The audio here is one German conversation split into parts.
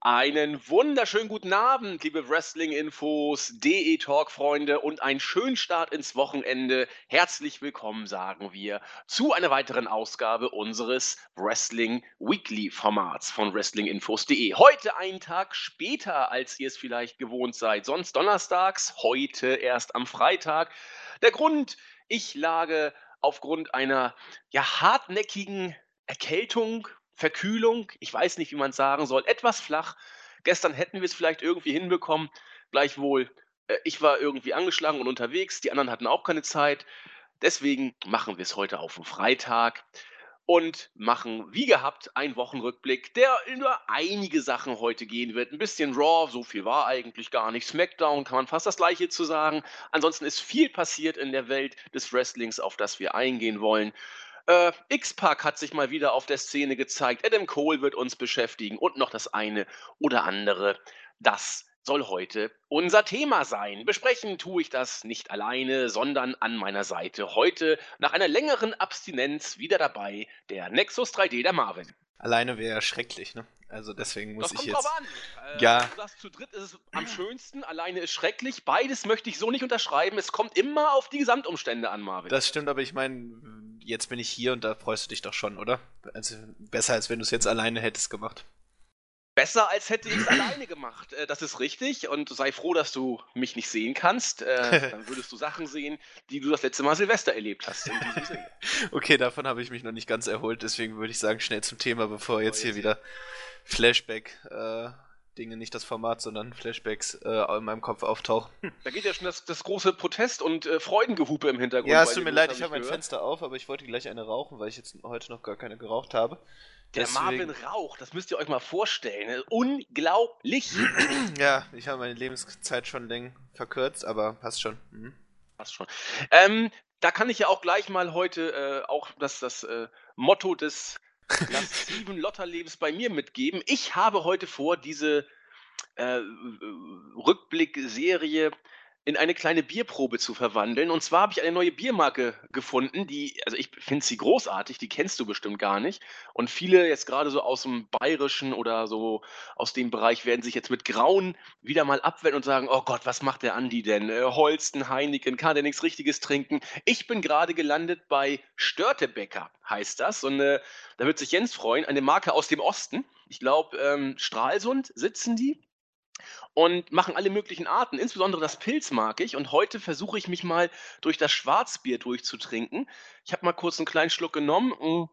Einen wunderschönen guten Abend, liebe Wrestling-Infos, DE-Talk-Freunde und einen schönen Start ins Wochenende. Herzlich willkommen, sagen wir, zu einer weiteren Ausgabe unseres Wrestling Weekly-Formats von WrestlingInfos.de. Heute einen Tag später, als ihr es vielleicht gewohnt seid. Sonst donnerstags, heute erst am Freitag. Der Grund, ich lage aufgrund einer ja, hartnäckigen Erkältung Verkühlung, ich weiß nicht, wie man es sagen soll, etwas flach. Gestern hätten wir es vielleicht irgendwie hinbekommen. Gleichwohl, äh, ich war irgendwie angeschlagen und unterwegs, die anderen hatten auch keine Zeit. Deswegen machen wir es heute auf dem Freitag und machen, wie gehabt, einen Wochenrückblick, der über einige Sachen heute gehen wird. Ein bisschen Raw, so viel war eigentlich gar nicht. SmackDown kann man fast das gleiche zu sagen. Ansonsten ist viel passiert in der Welt des Wrestlings, auf das wir eingehen wollen. Äh, X-Pac hat sich mal wieder auf der Szene gezeigt. Adam Cole wird uns beschäftigen und noch das eine oder andere. Das soll heute unser Thema sein. Besprechen tue ich das nicht alleine, sondern an meiner Seite. Heute nach einer längeren Abstinenz wieder dabei der Nexus 3D der Marvin. Alleine wäre schrecklich, ne? Also deswegen muss das ich kommt jetzt. Drauf an. Äh, Ja. Das zu dritt ist es am schönsten, alleine ist schrecklich. Beides möchte ich so nicht unterschreiben. Es kommt immer auf die Gesamtumstände an, Marvin. Das stimmt, aber ich meine, jetzt bin ich hier und da freust du dich doch schon, oder? Also besser als wenn du es jetzt alleine hättest gemacht. Besser als hätte ich es alleine gemacht. Äh, Das ist richtig. Und sei froh, dass du mich nicht sehen kannst. Äh, Dann würdest du Sachen sehen, die du das letzte Mal Silvester erlebt hast. In diesem Sinne. Okay, davon habe ich mich noch nicht ganz erholt, deswegen würde ich sagen, schnell zum Thema, bevor jetzt hier jetzt- wieder Flashback äh, Dinge, nicht das Format, sondern Flashbacks äh, in meinem Kopf auftauchen. Da geht ja schon das, das große Protest- und äh, Freudengehupe im Hintergrund. Ja, es tut mir leid, hab ich habe mein. Fenster auf, aber ich wollte gleich eine rauchen, weil ich jetzt heute noch gar keine geraucht habe. Der Deswegen- Marvin raucht, das müsst ihr euch mal vorstellen. Unglaublich. Ja, ich habe meine Lebenszeit schon längst verkürzt, aber passt schon. Mhm. Passt schon. Ähm, da kann ich ja auch gleich mal heute äh, auch das, das äh, Motto des lassiven Lotterlebens bei mir mitgeben. Ich habe heute vor, diese äh, Rückblickserie in eine kleine Bierprobe zu verwandeln. Und zwar habe ich eine neue Biermarke gefunden, die, also ich finde sie großartig, die kennst du bestimmt gar nicht. Und viele jetzt gerade so aus dem Bayerischen oder so aus dem Bereich werden sich jetzt mit Grauen wieder mal abwenden und sagen, oh Gott, was macht der Andi denn? Äh, Holsten, Heineken, kann der nichts Richtiges trinken? Ich bin gerade gelandet bei Störtebecker, heißt das. Und äh, da wird sich Jens freuen, eine Marke aus dem Osten. Ich glaube, ähm, Stralsund sitzen die und machen alle möglichen Arten. Insbesondere das Pilz mag ich. Und heute versuche ich mich mal durch das Schwarzbier durchzutrinken. Ich habe mal kurz einen kleinen Schluck genommen. Mm.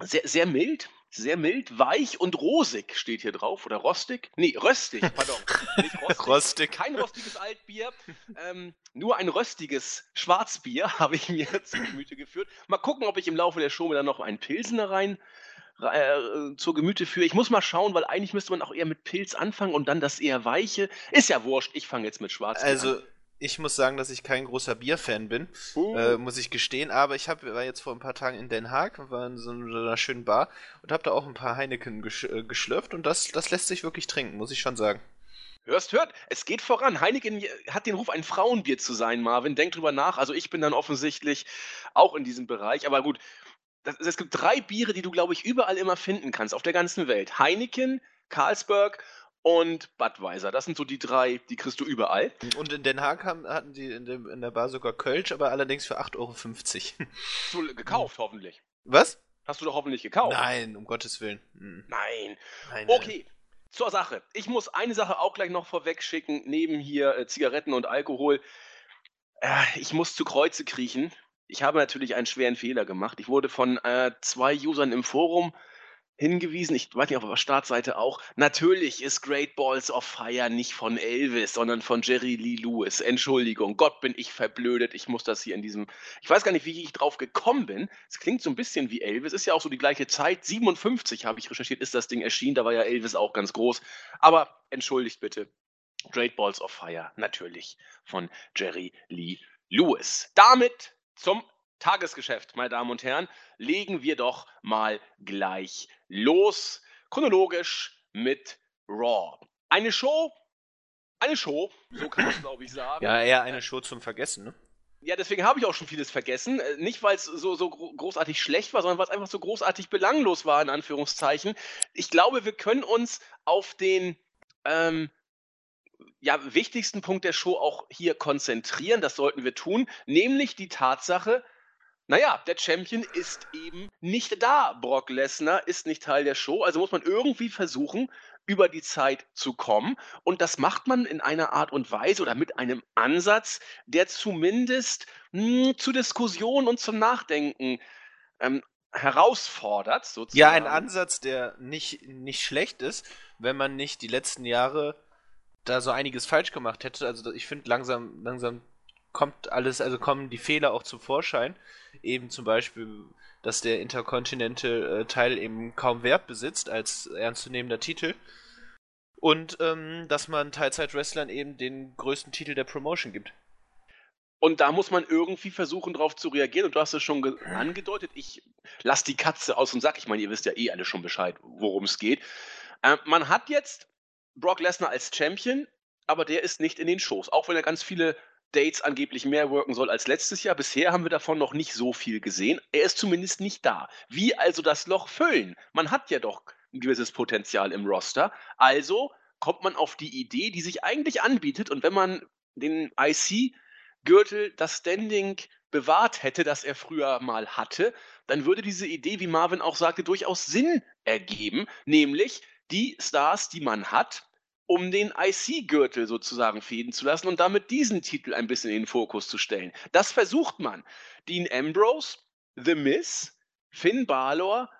Sehr, sehr mild, sehr mild, weich und rosig steht hier drauf. Oder rostig? Nee, röstig, pardon. Nicht rostig. Rostig. Kein rostiges Altbier, ähm, nur ein röstiges Schwarzbier habe ich mir zu Gemüte geführt. Mal gucken, ob ich im Laufe der Show mir dann noch einen Pilsener rein äh, zur Gemüte führe. Ich muss mal schauen, weil eigentlich müsste man auch eher mit Pilz anfangen und dann das eher weiche. Ist ja wurscht, ich fange jetzt mit Schwarzbier Also, an. ich muss sagen, dass ich kein großer Bierfan bin, Uh. äh, muss ich gestehen, aber ich hab, war jetzt vor ein paar Tagen in Den Haag, war in so einer schönen Bar und habe da auch ein paar Heineken gesch äh, geschlürft und das, das lässt sich wirklich trinken, muss ich schon sagen. Hörst, hört, es geht voran. Heineken hat den Ruf, ein Frauenbier zu sein, Marvin. Denk drüber nach. Also ich bin dann offensichtlich auch in diesem Bereich. Aber gut, das, es gibt drei Biere, die du, glaube ich, überall immer finden kannst, auf der ganzen Welt. Heineken, Carlsberg und Budweiser. Das sind so die drei, die kriegst du überall. Und in Den Haag haben, hatten die in, dem, in der Bar sogar Kölsch, aber allerdings für 8,50 Euro. Hast du gekauft, hoffentlich. Was? Hast du doch hoffentlich gekauft. Nein, um Gottes Willen. Mhm. Nein. Nein, Okay, zur Sache. Ich muss eine Sache auch gleich noch vorweg schicken, neben hier äh, Zigaretten und Alkohol. Äh, ich muss zu Kreuze kriechen. Ich habe natürlich einen schweren Fehler gemacht. Ich wurde von äh, zwei Usern im Forum hingewiesen, ich weiß nicht, auf der Startseite auch. Natürlich ist Great Balls of Fire nicht von Elvis, sondern von Jerry Lee Lewis. Entschuldigung, Gott bin ich verblödet. Ich muss das hier in diesem. Ich weiß gar nicht, wie ich drauf gekommen bin. Es klingt so ein bisschen wie Elvis, ist ja auch so die gleiche Zeit. 57 habe ich recherchiert, ist das Ding erschienen. Da war ja Elvis auch ganz groß. Aber entschuldigt bitte. Great Balls of Fire, natürlich von Jerry Lee Lewis. Damit zum Tagesgeschäft, meine Damen und Herren, legen wir doch mal gleich los. Chronologisch mit Raw. Eine Show, eine Show, so kann man es glaube ich sagen. Ja, eher eine Show zum Vergessen, ne? Ja, deswegen habe ich auch schon vieles vergessen. Äh, nicht, weil es so, so großartig schlecht war, sondern weil es einfach so großartig belanglos war, in Anführungszeichen. Ich glaube, wir können uns auf den ähm, ja, wichtigsten Punkt der Show auch hier konzentrieren. Das sollten wir tun, nämlich die Tatsache, naja, der Champion ist eben nicht da. Brock Lesnar ist nicht Teil der Show, also muss man irgendwie versuchen, über die Zeit zu kommen. Und das macht man in einer Art und Weise oder mit einem Ansatz, der zumindest mh, hm, zu Diskussion und zum Nachdenken ähm, herausfordert. Sozusagen. Ja, ein Ansatz, der nicht, nicht schlecht ist, wenn man nicht die letzten Jahre da so einiges falsch gemacht hätte. Also ich finde langsam, langsam kommt alles, also kommen die Fehler auch zum Vorschein. Eben zum Beispiel, dass der Intercontinental-Teil eben kaum Wert besitzt als ernstzunehmender Titel. Und ähm, dass man Teilzeit-Wrestlern eben den größten Titel der Promotion gibt. Und da muss man irgendwie versuchen, darauf zu reagieren. Und du hast es schon angedeutet. Ich lasse die Katze aus dem Sack. Ich meine, ihr wisst ja eh alle schon Bescheid, worum es geht. Äh, man hat jetzt Brock Lesnar als Champion, aber der ist nicht in den Shows. Auch wenn er ganz viele Dates angeblich mehr worken soll als letztes Jahr. Bisher haben wir davon noch nicht so viel gesehen. Er ist zumindest nicht da. Wie also das Loch füllen? Man hat ja doch ein gewisses Potenzial im Roster. Also kommt man auf die Idee, die sich eigentlich anbietet. Und wenn man den IC-Gürtel, das Standing bewahrt hätte, das er früher mal hatte, dann würde diese Idee, wie Marvin auch sagte, durchaus Sinn ergeben. Nämlich die Stars, die man hat, um den IC-Gürtel sozusagen fäden zu lassen und damit diesen Titel ein bisschen in den Fokus zu stellen. Das versucht man. Dean Ambrose, The Miz, Finn Balor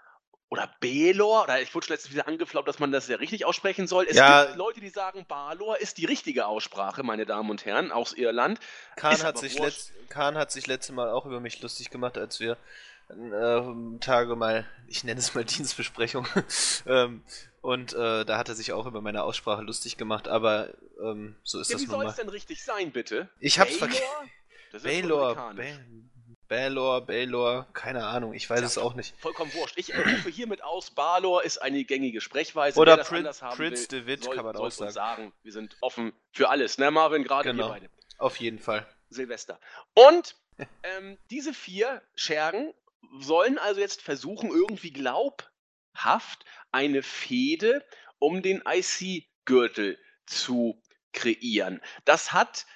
oder Belor, oder ich wurde schon letztens wieder angeflaubt, dass man das ja richtig aussprechen soll. Es ja. gibt Leute, die sagen, Balor ist die richtige Aussprache, meine Damen und Herren, aus Irland. Kahn, hat sich, letzt, Kahn hat sich letztes Mal auch über mich lustig gemacht, als wir äh, Tage mal, ich nenne es mal Dienstbesprechung, ähm, und äh, da hat er sich auch über meine Aussprache lustig gemacht, aber ähm, so ist ja, das nun mal. Wie soll es denn richtig sein, bitte? Ich hab's vergessen. Baylor, Baylor, Baylor, keine Ahnung, ich weiß ja, es auch nicht. Vollkommen wurscht. Ich rufe hiermit aus, Balor ist eine gängige Sprechweise. Oder Prinz, Prince David soll, kann man auch sagen. sagen. Wir sind offen für alles, ne Marvin, gerade genau. wir beide. Auf jeden Fall. Silvester. Und ähm, diese vier Schergen sollen also jetzt versuchen, irgendwie glaub Haft eine Fehde um den IC-Gürtel zu kreieren. Das hat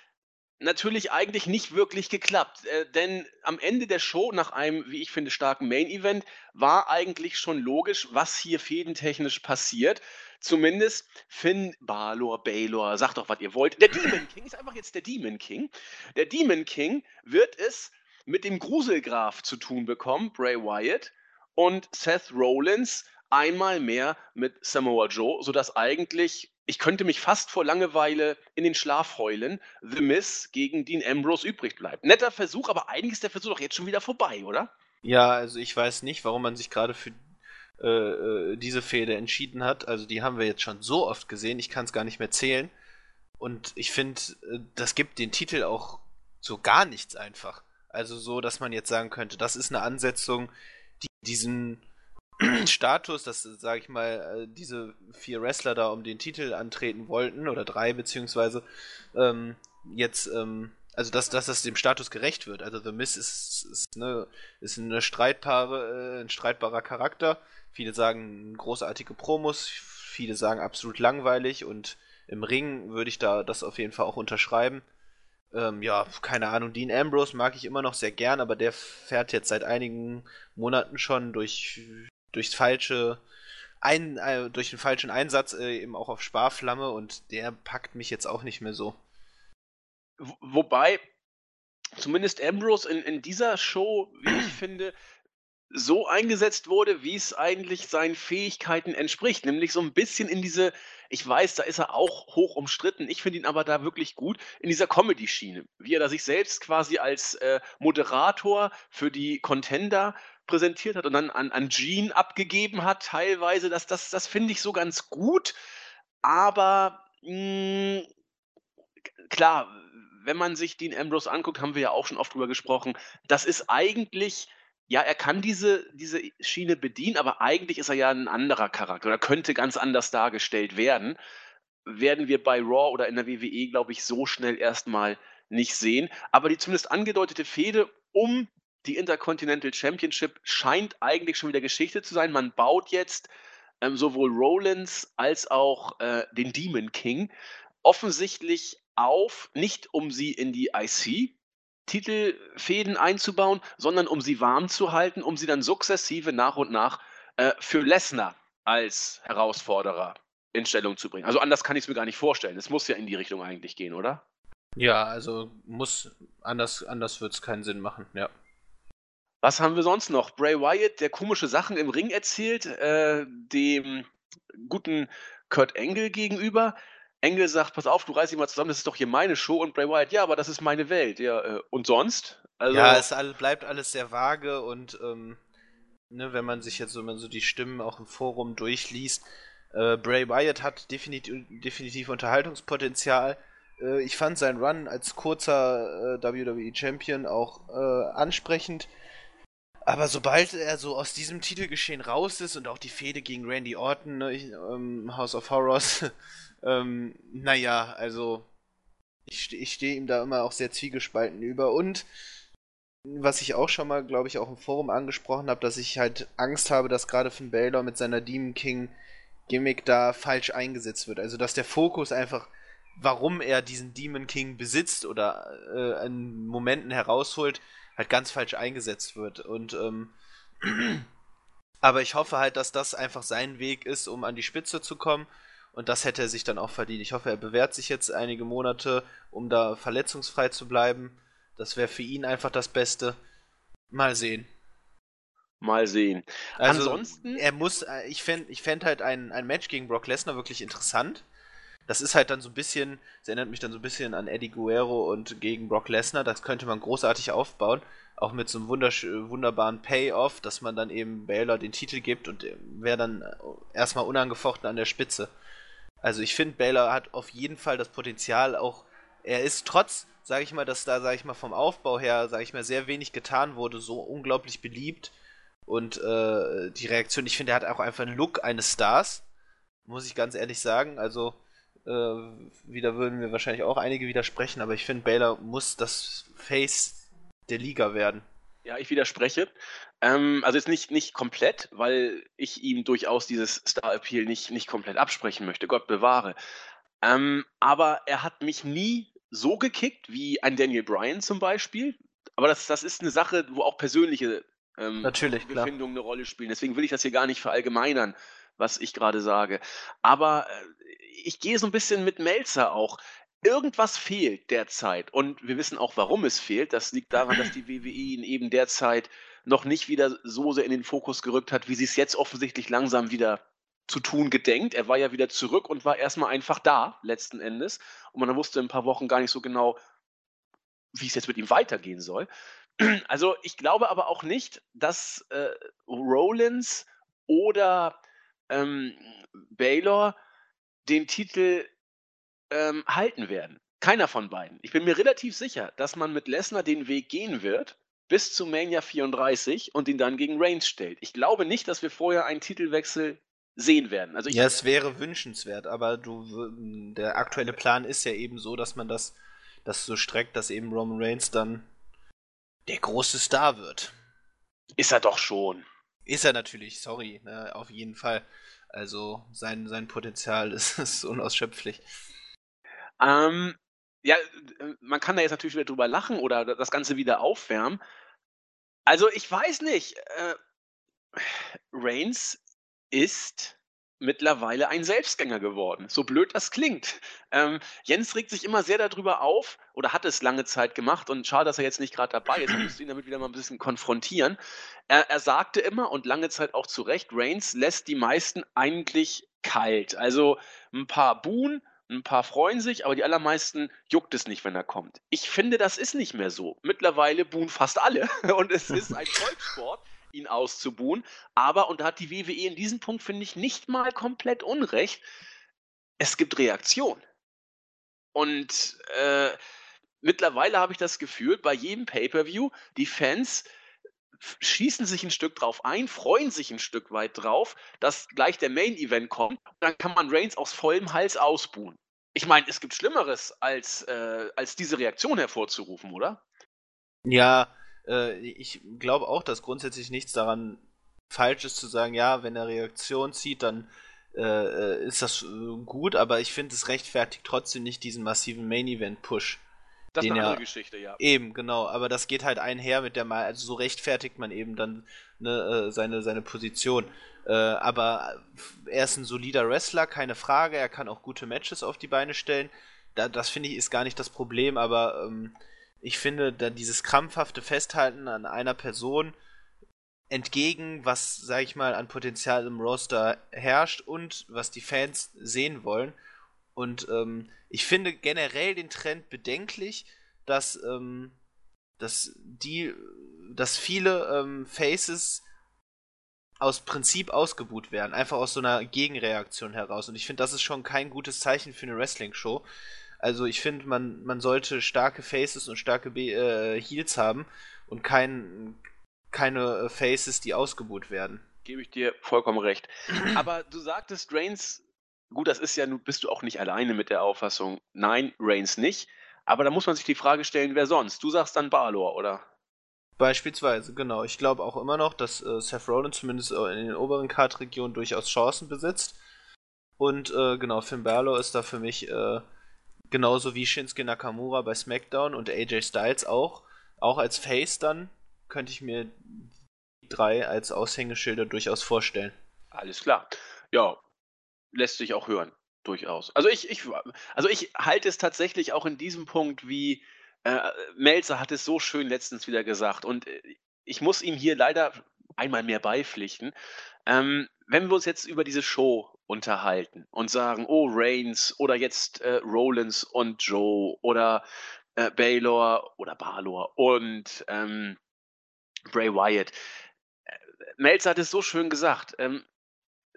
natürlich eigentlich nicht wirklich geklappt, äh, denn am Ende der Show, nach einem, wie ich finde, starken Main-Event, war eigentlich schon logisch, was hier fädentechnisch passiert. Zumindest Finn Balor, Baylor, sagt doch, was ihr wollt. Der Demon King ist einfach jetzt der Demon King. Der Demon King wird es mit dem Gruselgraf zu tun bekommen, Bray Wyatt, und Seth Rollins einmal mehr mit Samoa Joe, sodass eigentlich, ich könnte mich fast vor Langeweile in den Schlaf heulen, The Miss gegen Dean Ambrose übrig bleibt. Netter Versuch, aber eigentlich ist der Versuch doch jetzt schon wieder vorbei, oder? Ja, also ich weiß nicht, warum man sich gerade für äh, äh diese Fehde entschieden hat. Also die haben wir jetzt schon so oft gesehen, ich kann es gar nicht mehr zählen. Und ich finde, äh, das gibt den Titel auch so gar nichts einfach. Also so, dass man jetzt sagen könnte, das ist eine Ansetzung, diesen Status, dass, sage ich mal, äh, diese vier Wrestler da um den Titel antreten wollten, oder drei beziehungsweise, ähm, jetzt, ähm, also dass, dass das dem Status gerecht wird. Also The Miz ist, ist, eine, ist eine streitbare, äh, ein streitbarer Charakter. Viele sagen großartige Promos, viele sagen absolut langweilig und im Ring würde ich da das auf jeden Fall auch unterschreiben. Ähm, ja, keine Ahnung, Dean Ambrose mag ich immer noch sehr gern, aber der fährt jetzt seit einigen Monaten schon durch, durch falsche ein, äh, durch den falschen Einsatz äh, eben auch auf Sparflamme und der packt mich jetzt auch nicht mehr so. Wobei, zumindest Ambrose in, in dieser Show, wie ich finde, so eingesetzt wurde, wie es eigentlich seinen Fähigkeiten entspricht. Nämlich so ein bisschen in diese, ich weiß, da ist er auch hoch umstritten, ich finde ihn aber da wirklich gut, in dieser Comedy-Schiene. Wie er da sich selbst quasi als äh, Moderator für die Contender präsentiert hat und dann an, an Gene abgegeben hat, teilweise. Das, das, das finde ich so ganz gut. Aber mh, hm, klar, wenn man sich Dean Ambrose anguckt, haben wir ja auch schon oft drüber gesprochen, das ist eigentlich ja, er kann diese, diese Schiene bedienen, aber eigentlich ist er ja ein anderer Charakter oder könnte ganz anders dargestellt werden. Werden wir bei Raw oder in der WWE, glaube ich, so schnell erstmal nicht sehen. Aber die zumindest angedeutete Fehde um die Intercontinental Championship scheint eigentlich schon wieder Geschichte zu sein. Man baut jetzt ähm, sowohl Rollins als auch äh, den Demon King offensichtlich auf, nicht um sie in die IC Titelfäden einzubauen, sondern um sie warm zu halten, um sie dann sukzessive nach und nach äh, für Lesnar als Herausforderer in Stellung zu bringen. Also anders kann ich es mir gar nicht vorstellen. Es muss ja in die Richtung eigentlich gehen, oder? Ja, also muss anders, anders wird es keinen Sinn machen, ja. Was haben wir sonst noch? Bray Wyatt, der komische Sachen im Ring erzählt, äh, dem guten Kurt Angle gegenüber. Angle sagt, pass auf, du reiß dich mal zusammen, das ist doch hier meine Show. Und Bray Wyatt, ja, aber das ist meine Welt. Ja, äh, und sonst? Also, ja, es all, bleibt alles sehr vage und ähm, ne, wenn man sich jetzt wenn man so die Stimmen auch im Forum durchliest, äh, Bray Wyatt hat definitiv, definitiv Unterhaltungspotenzial. Äh, ich fand seinen Run als kurzer äh, WWE Champion auch äh, ansprechend. Aber sobald er so aus diesem Titelgeschehen raus ist und auch die Fehde gegen Randy Orton, ne, ich, ähm, House of Horrors, ähm, naja, also ich, ich stehe ihm da immer auch sehr zwiegespalten über. Und was ich auch schon mal, glaube ich, auch im Forum angesprochen habe, dass ich halt Angst habe, dass gerade Finn Balor mit seiner Demon King Gimmick da falsch eingesetzt wird. Also dass der Fokus einfach, warum er diesen Demon King besitzt oder äh, in Momenten herausholt, halt ganz falsch eingesetzt wird. Und ähm, aber ich hoffe halt, dass das einfach sein Weg ist, um an die Spitze zu kommen. Und das hätte er sich dann auch verdient. Ich hoffe, er bewährt sich jetzt einige Monate, um da verletzungsfrei zu bleiben. Das wäre für ihn einfach das Beste. Mal sehen. Mal sehen. Also, Ansonsten. Er muss, äh, ich fände ich fänd halt ein, ein Match gegen Brock Lesnar wirklich interessant. Das ist halt dann so ein bisschen, das erinnert mich dann so ein bisschen an Eddie Guerrero und gegen Brock Lesnar. Das könnte man großartig aufbauen. Auch mit so einem wunderbaren Payoff, dass man dann eben Baylor den Titel gibt und wäre dann erstmal unangefochten an der Spitze. Also ich finde, Baylor hat auf jeden Fall das Potenzial, auch er ist trotz, sage ich mal, dass da, sage ich mal, vom Aufbau her, sage ich mal, sehr wenig getan wurde, so unglaublich beliebt. Und äh, die Reaktion, ich finde, er hat auch einfach einen Look eines Stars, muss ich ganz ehrlich sagen. Also äh, wieder würden mir wahrscheinlich auch einige widersprechen, aber ich finde, Baylor muss das Face der Liga werden. Ja, ich widerspreche. Ähm, also jetzt nicht, nicht komplett, weil ich ihm durchaus dieses Star-Appeal nicht, nicht komplett absprechen möchte. Gott bewahre. Ähm, aber er hat mich nie so gekickt wie ein Daniel Bryan zum Beispiel. Aber das, das ist eine Sache, wo auch persönliche ähm, Natürlich, Befindungen eine Rolle spielen. Deswegen will ich das hier gar nicht verallgemeinern, was ich gerade sage. Aber äh, ich gehe so ein bisschen mit Melzer auch. Irgendwas fehlt derzeit und wir wissen auch, warum es fehlt. Das liegt daran, dass die WWE ihn eben derzeit noch nicht wieder so sehr in den Fokus gerückt hat, wie sie es jetzt offensichtlich langsam wieder zu tun gedenkt. Er war ja wieder zurück und war erstmal einfach da, letzten Endes. Und man wusste ein paar Wochen gar nicht so genau, wie es jetzt mit ihm weitergehen soll. Also ich glaube aber auch nicht, dass äh, Rollins oder ähm, Baylor den Titel ähm, halten werden. Keiner von beiden. Ich bin mir relativ sicher, dass man mit Lesnar den Weg gehen wird bis zu Mania 34 und ihn dann gegen Reigns stellt. Ich glaube nicht, dass wir vorher einen Titelwechsel sehen werden. Also ja, es wäre wünschenswert, aber du, der aktuelle Plan ist ja eben so, dass man das, das so streckt, dass eben Roman Reigns dann der große Star wird. Ist er doch schon. Ist er natürlich, sorry, ne, auf jeden Fall. Also sein, sein Potenzial ist, ist unausschöpflich. Ähm, ja, äh, man kann da jetzt natürlich wieder drüber lachen oder das Ganze wieder aufwärmen. Also ich weiß nicht. Äh, Reigns ist mittlerweile ein Selbstgänger geworden. So blöd das klingt. Ähm, Jens regt sich immer sehr darüber auf oder hat es lange Zeit gemacht und schade, dass er jetzt nicht gerade dabei ist. Man müsste ihn damit wieder mal ein bisschen konfrontieren. Er, er sagte immer und lange Zeit auch zu Recht, Reigns lässt die meisten eigentlich kalt. Also ein paar buhen, ein paar freuen sich, aber die allermeisten juckt es nicht, wenn er kommt. Ich finde, das ist nicht mehr so. Mittlerweile buhen fast alle und es ist ein Volkssport ihn auszubuhen. Aber, und da hat die WWE in diesem Punkt, finde ich, nicht mal komplett unrecht, es gibt Reaktion. Und äh, mittlerweile habe ich das Gefühl, bei jedem Pay-per-View, die Fans schießen sich ein Stück drauf ein, freuen sich ein Stück weit drauf, dass gleich der Main-Event kommt. Und dann kann man Reigns aus vollem Hals ausbuhen. Ich meine, es gibt Schlimmeres, als, äh, als diese Reaktion hervorzurufen, oder? Ja, äh, ich glaube auch, dass grundsätzlich nichts daran falsch ist zu sagen, ja, wenn er Reaktion zieht, dann äh, äh ist das äh, gut, aber ich finde, es rechtfertigt trotzdem nicht diesen massiven Main-Event-Push. Das ist eine andere Geschichte, ja. Eben, genau. Aber das geht halt einher mit der Mal, also so rechtfertigt man eben dann ne, äh, seine, seine Position. Äh, aber er ist ein solider Wrestler, keine Frage. Er kann auch gute Matches auf die Beine stellen. Da, das finde ich ist gar nicht das Problem, aber ähm, ich finde, da dieses krampfhafte Festhalten an einer Person entgegen, was, sag ich mal, an Potenzial im Roster herrscht und was die Fans sehen wollen, und ähm, ich finde generell den Trend bedenklich, dass, ähm, dass die, dass viele ähm, Faces aus Prinzip ausgebuht werden, einfach aus so einer Gegenreaktion heraus. Und ich finde, das ist schon kein gutes Zeichen für eine Wrestling-Show. Also ich finde, man, man sollte starke Faces und starke Be äh, Heels haben und kein, keine äh, Faces, die ausgebuht werden. Gebe ich dir vollkommen recht. Aber du sagtest, Reigns Gut, das ist ja, nun bist du auch nicht alleine mit der Auffassung. Nein, Reigns nicht. Aber da muss man sich die Frage stellen, wer sonst? Du sagst dann Balor, oder? Beispielsweise, genau. Ich glaube auch immer noch, dass äh, Seth Rollins zumindest in den oberen Kartregionen durchaus Chancen besitzt. Und äh, genau, Finn Balor ist da für mich äh, genauso wie Shinsuke Nakamura bei SmackDown und AJ Styles auch. Auch als Face dann könnte ich mir die drei als Aushängeschilder durchaus vorstellen. Alles klar. Ja, lässt sich auch hören, durchaus. Also ich, ich, also ich halte es tatsächlich auch in diesem Punkt wie äh, Melzer hat es so schön letztens wieder gesagt und äh, ich muss ihm hier leider einmal mehr beipflichten. Ähm, wenn wir uns jetzt über diese Show unterhalten und sagen, oh Reigns oder jetzt äh, Rollins und Joe oder äh, Baylor oder Balor und ähm, Bray Wyatt. Äh, Melzer hat es so schön gesagt. Ähm,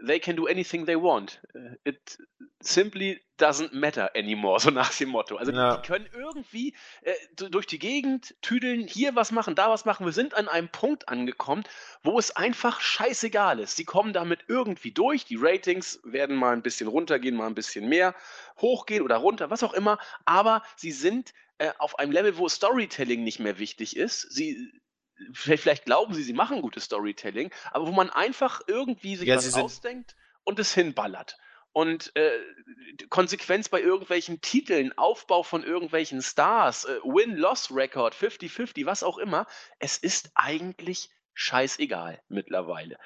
they can do anything they want. Äh, it simply doesn't matter anymore, so nach dem Motto. Also ja. die können irgendwie äh, durch die Gegend tüdeln, hier was machen, da was machen. Wir sind an einem Punkt angekommen, wo es einfach scheißegal ist. Sie kommen damit irgendwie durch. Die Ratings werden mal ein bisschen runtergehen, mal ein bisschen mehr hochgehen oder runter, was auch immer. Aber sie sind äh, auf einem Level, wo Storytelling nicht mehr wichtig ist. Sie vielleicht glauben sie, sie machen gutes Storytelling, aber wo man einfach irgendwie sich ja, was ausdenkt und es hinballert. Und äh, Konsequenz bei irgendwelchen Titeln, Aufbau von irgendwelchen Stars, äh, Win-Loss-Record, 50-50, was auch immer, es ist eigentlich scheißegal mittlerweile.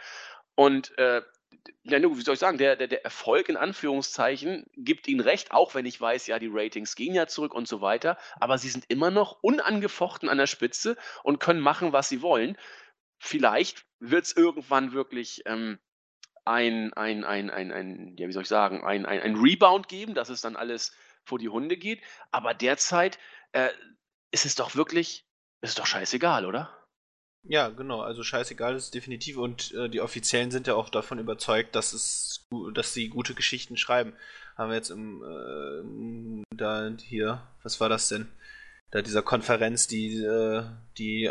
Und äh, ja, wie soll ich sagen, der, der, der Erfolg in Anführungszeichen gibt ihnen recht, auch wenn ich weiß, ja, die Ratings gehen ja zurück und so weiter, aber sie sind immer noch unangefochten an der Spitze und können machen, was sie wollen. Vielleicht wird es irgendwann wirklich ähm, ein, ein, ein, ein, ein, ja, wie soll ich sagen, ein, ein, ein Rebound geben, dass es dann alles vor die Hunde geht, aber derzeit äh, ist es doch wirklich, ist es doch scheißegal, oder? Ja, genau, also scheißegal ist definitiv und äh, die Offiziellen sind ja auch davon überzeugt, dass es dass sie gute Geschichten schreiben. Haben wir jetzt im äh, da hier, was war das denn? Da dieser Konferenz, die äh, die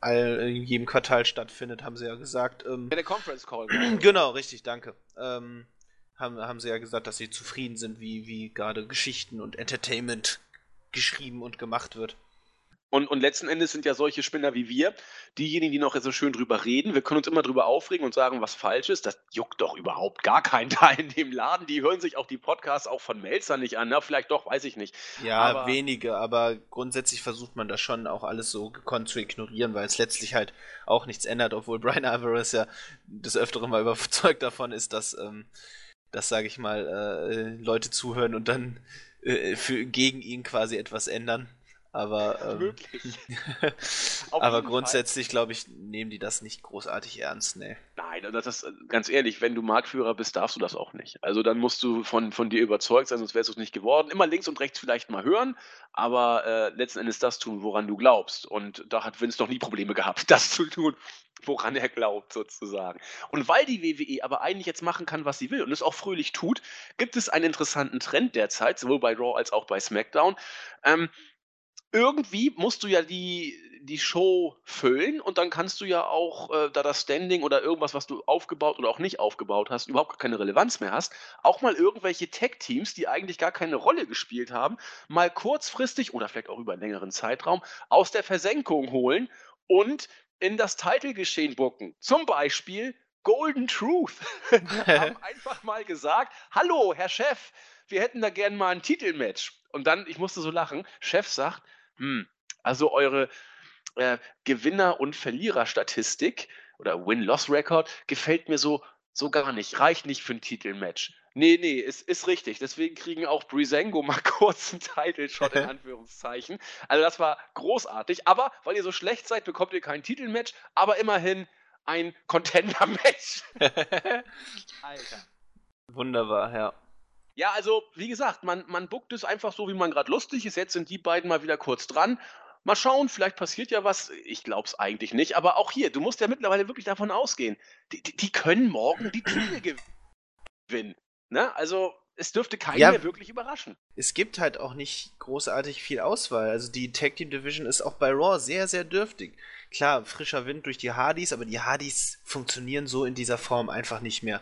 all, in jedem Quartal stattfindet, haben sie ja gesagt. Ähm, ja, der Conference Call. genau, richtig, danke. Ähm, haben, haben sie ja gesagt, dass sie zufrieden sind, wie, wie gerade Geschichten und Entertainment geschrieben und gemacht wird. Und, und letzten Endes sind ja solche Spinner wie wir diejenigen, die noch so schön drüber reden. Wir können uns immer drüber aufregen und sagen, was falsch ist. Das juckt doch überhaupt gar keinen da in dem Laden. Die hören sich auch die Podcasts auch von Melzer nicht an. Na, vielleicht doch, weiß ich nicht. Ja, aber, wenige, aber grundsätzlich versucht man das schon auch alles so gekonnt zu ignorieren, weil es letztlich halt auch nichts ändert, obwohl Brian Alvarez ja des Öfteren mal überzeugt davon ist, dass, ähm, dass sage ich mal, äh, Leute zuhören und dann äh, für, gegen ihn quasi etwas ändern. Aber, ähm, Möglich. aber grundsätzlich, glaube ich, nehmen die das nicht großartig ernst, ne. Nein, das ist ganz ehrlich, wenn du Marktführer bist, darfst du das auch nicht. Also dann musst du von, von dir überzeugt sein, sonst wärst du es nicht geworden. Immer links und rechts vielleicht mal hören, aber äh, letzten Endes das tun, woran du glaubst. Und da hat Vince noch nie Probleme gehabt, das zu tun, woran er glaubt, sozusagen. Und weil die WWE aber eigentlich jetzt machen kann, was sie will und es auch fröhlich tut, gibt es einen interessanten Trend derzeit, sowohl bei Raw als auch bei SmackDown. Ähm, irgendwie musst du ja die, die Show füllen und dann kannst du ja auch, äh, da das Standing oder irgendwas, was du aufgebaut oder auch nicht aufgebaut hast, überhaupt keine Relevanz mehr hast, auch mal irgendwelche Tag-Teams, die eigentlich gar keine Rolle gespielt haben, mal kurzfristig oder vielleicht auch über einen längeren Zeitraum aus der Versenkung holen und in das Titelgeschehen bucken. Zum Beispiel Golden Truth. haben einfach mal gesagt, hallo, Herr Chef, wir hätten da gern mal ein Titelmatch. Und dann, ich musste so lachen, Chef sagt, hm, also eure äh, Gewinner- und Verliererstatistik oder Win-Loss-Record gefällt mir so, so gar nicht. Reicht nicht für ein Titelmatch. Nee, nee, ist, ist richtig. Deswegen kriegen auch Brisengo mal kurz einen Title-Shot in Anführungszeichen. Also das war großartig. Aber weil ihr so schlecht seid, bekommt ihr kein Titelmatch, aber immerhin ein Contender-Match. Alter. Wunderbar, ja. Ja, also wie gesagt, man, man bookt es einfach so, wie man gerade lustig ist. Jetzt sind die beiden mal wieder kurz dran. Mal schauen, vielleicht passiert ja was. Ich glaube es eigentlich nicht. Aber auch hier, du musst ja mittlerweile wirklich davon ausgehen. Die, die, die können morgen die Titel gewinnen. Ne? Also es dürfte keinen ja, mehr wirklich überraschen. Es gibt halt auch nicht großartig viel Auswahl. Also die Tag Team Division ist auch bei Raw sehr, sehr dürftig. Klar, frischer Wind durch die Hardys, aber die Hardys funktionieren so in dieser Form einfach nicht mehr.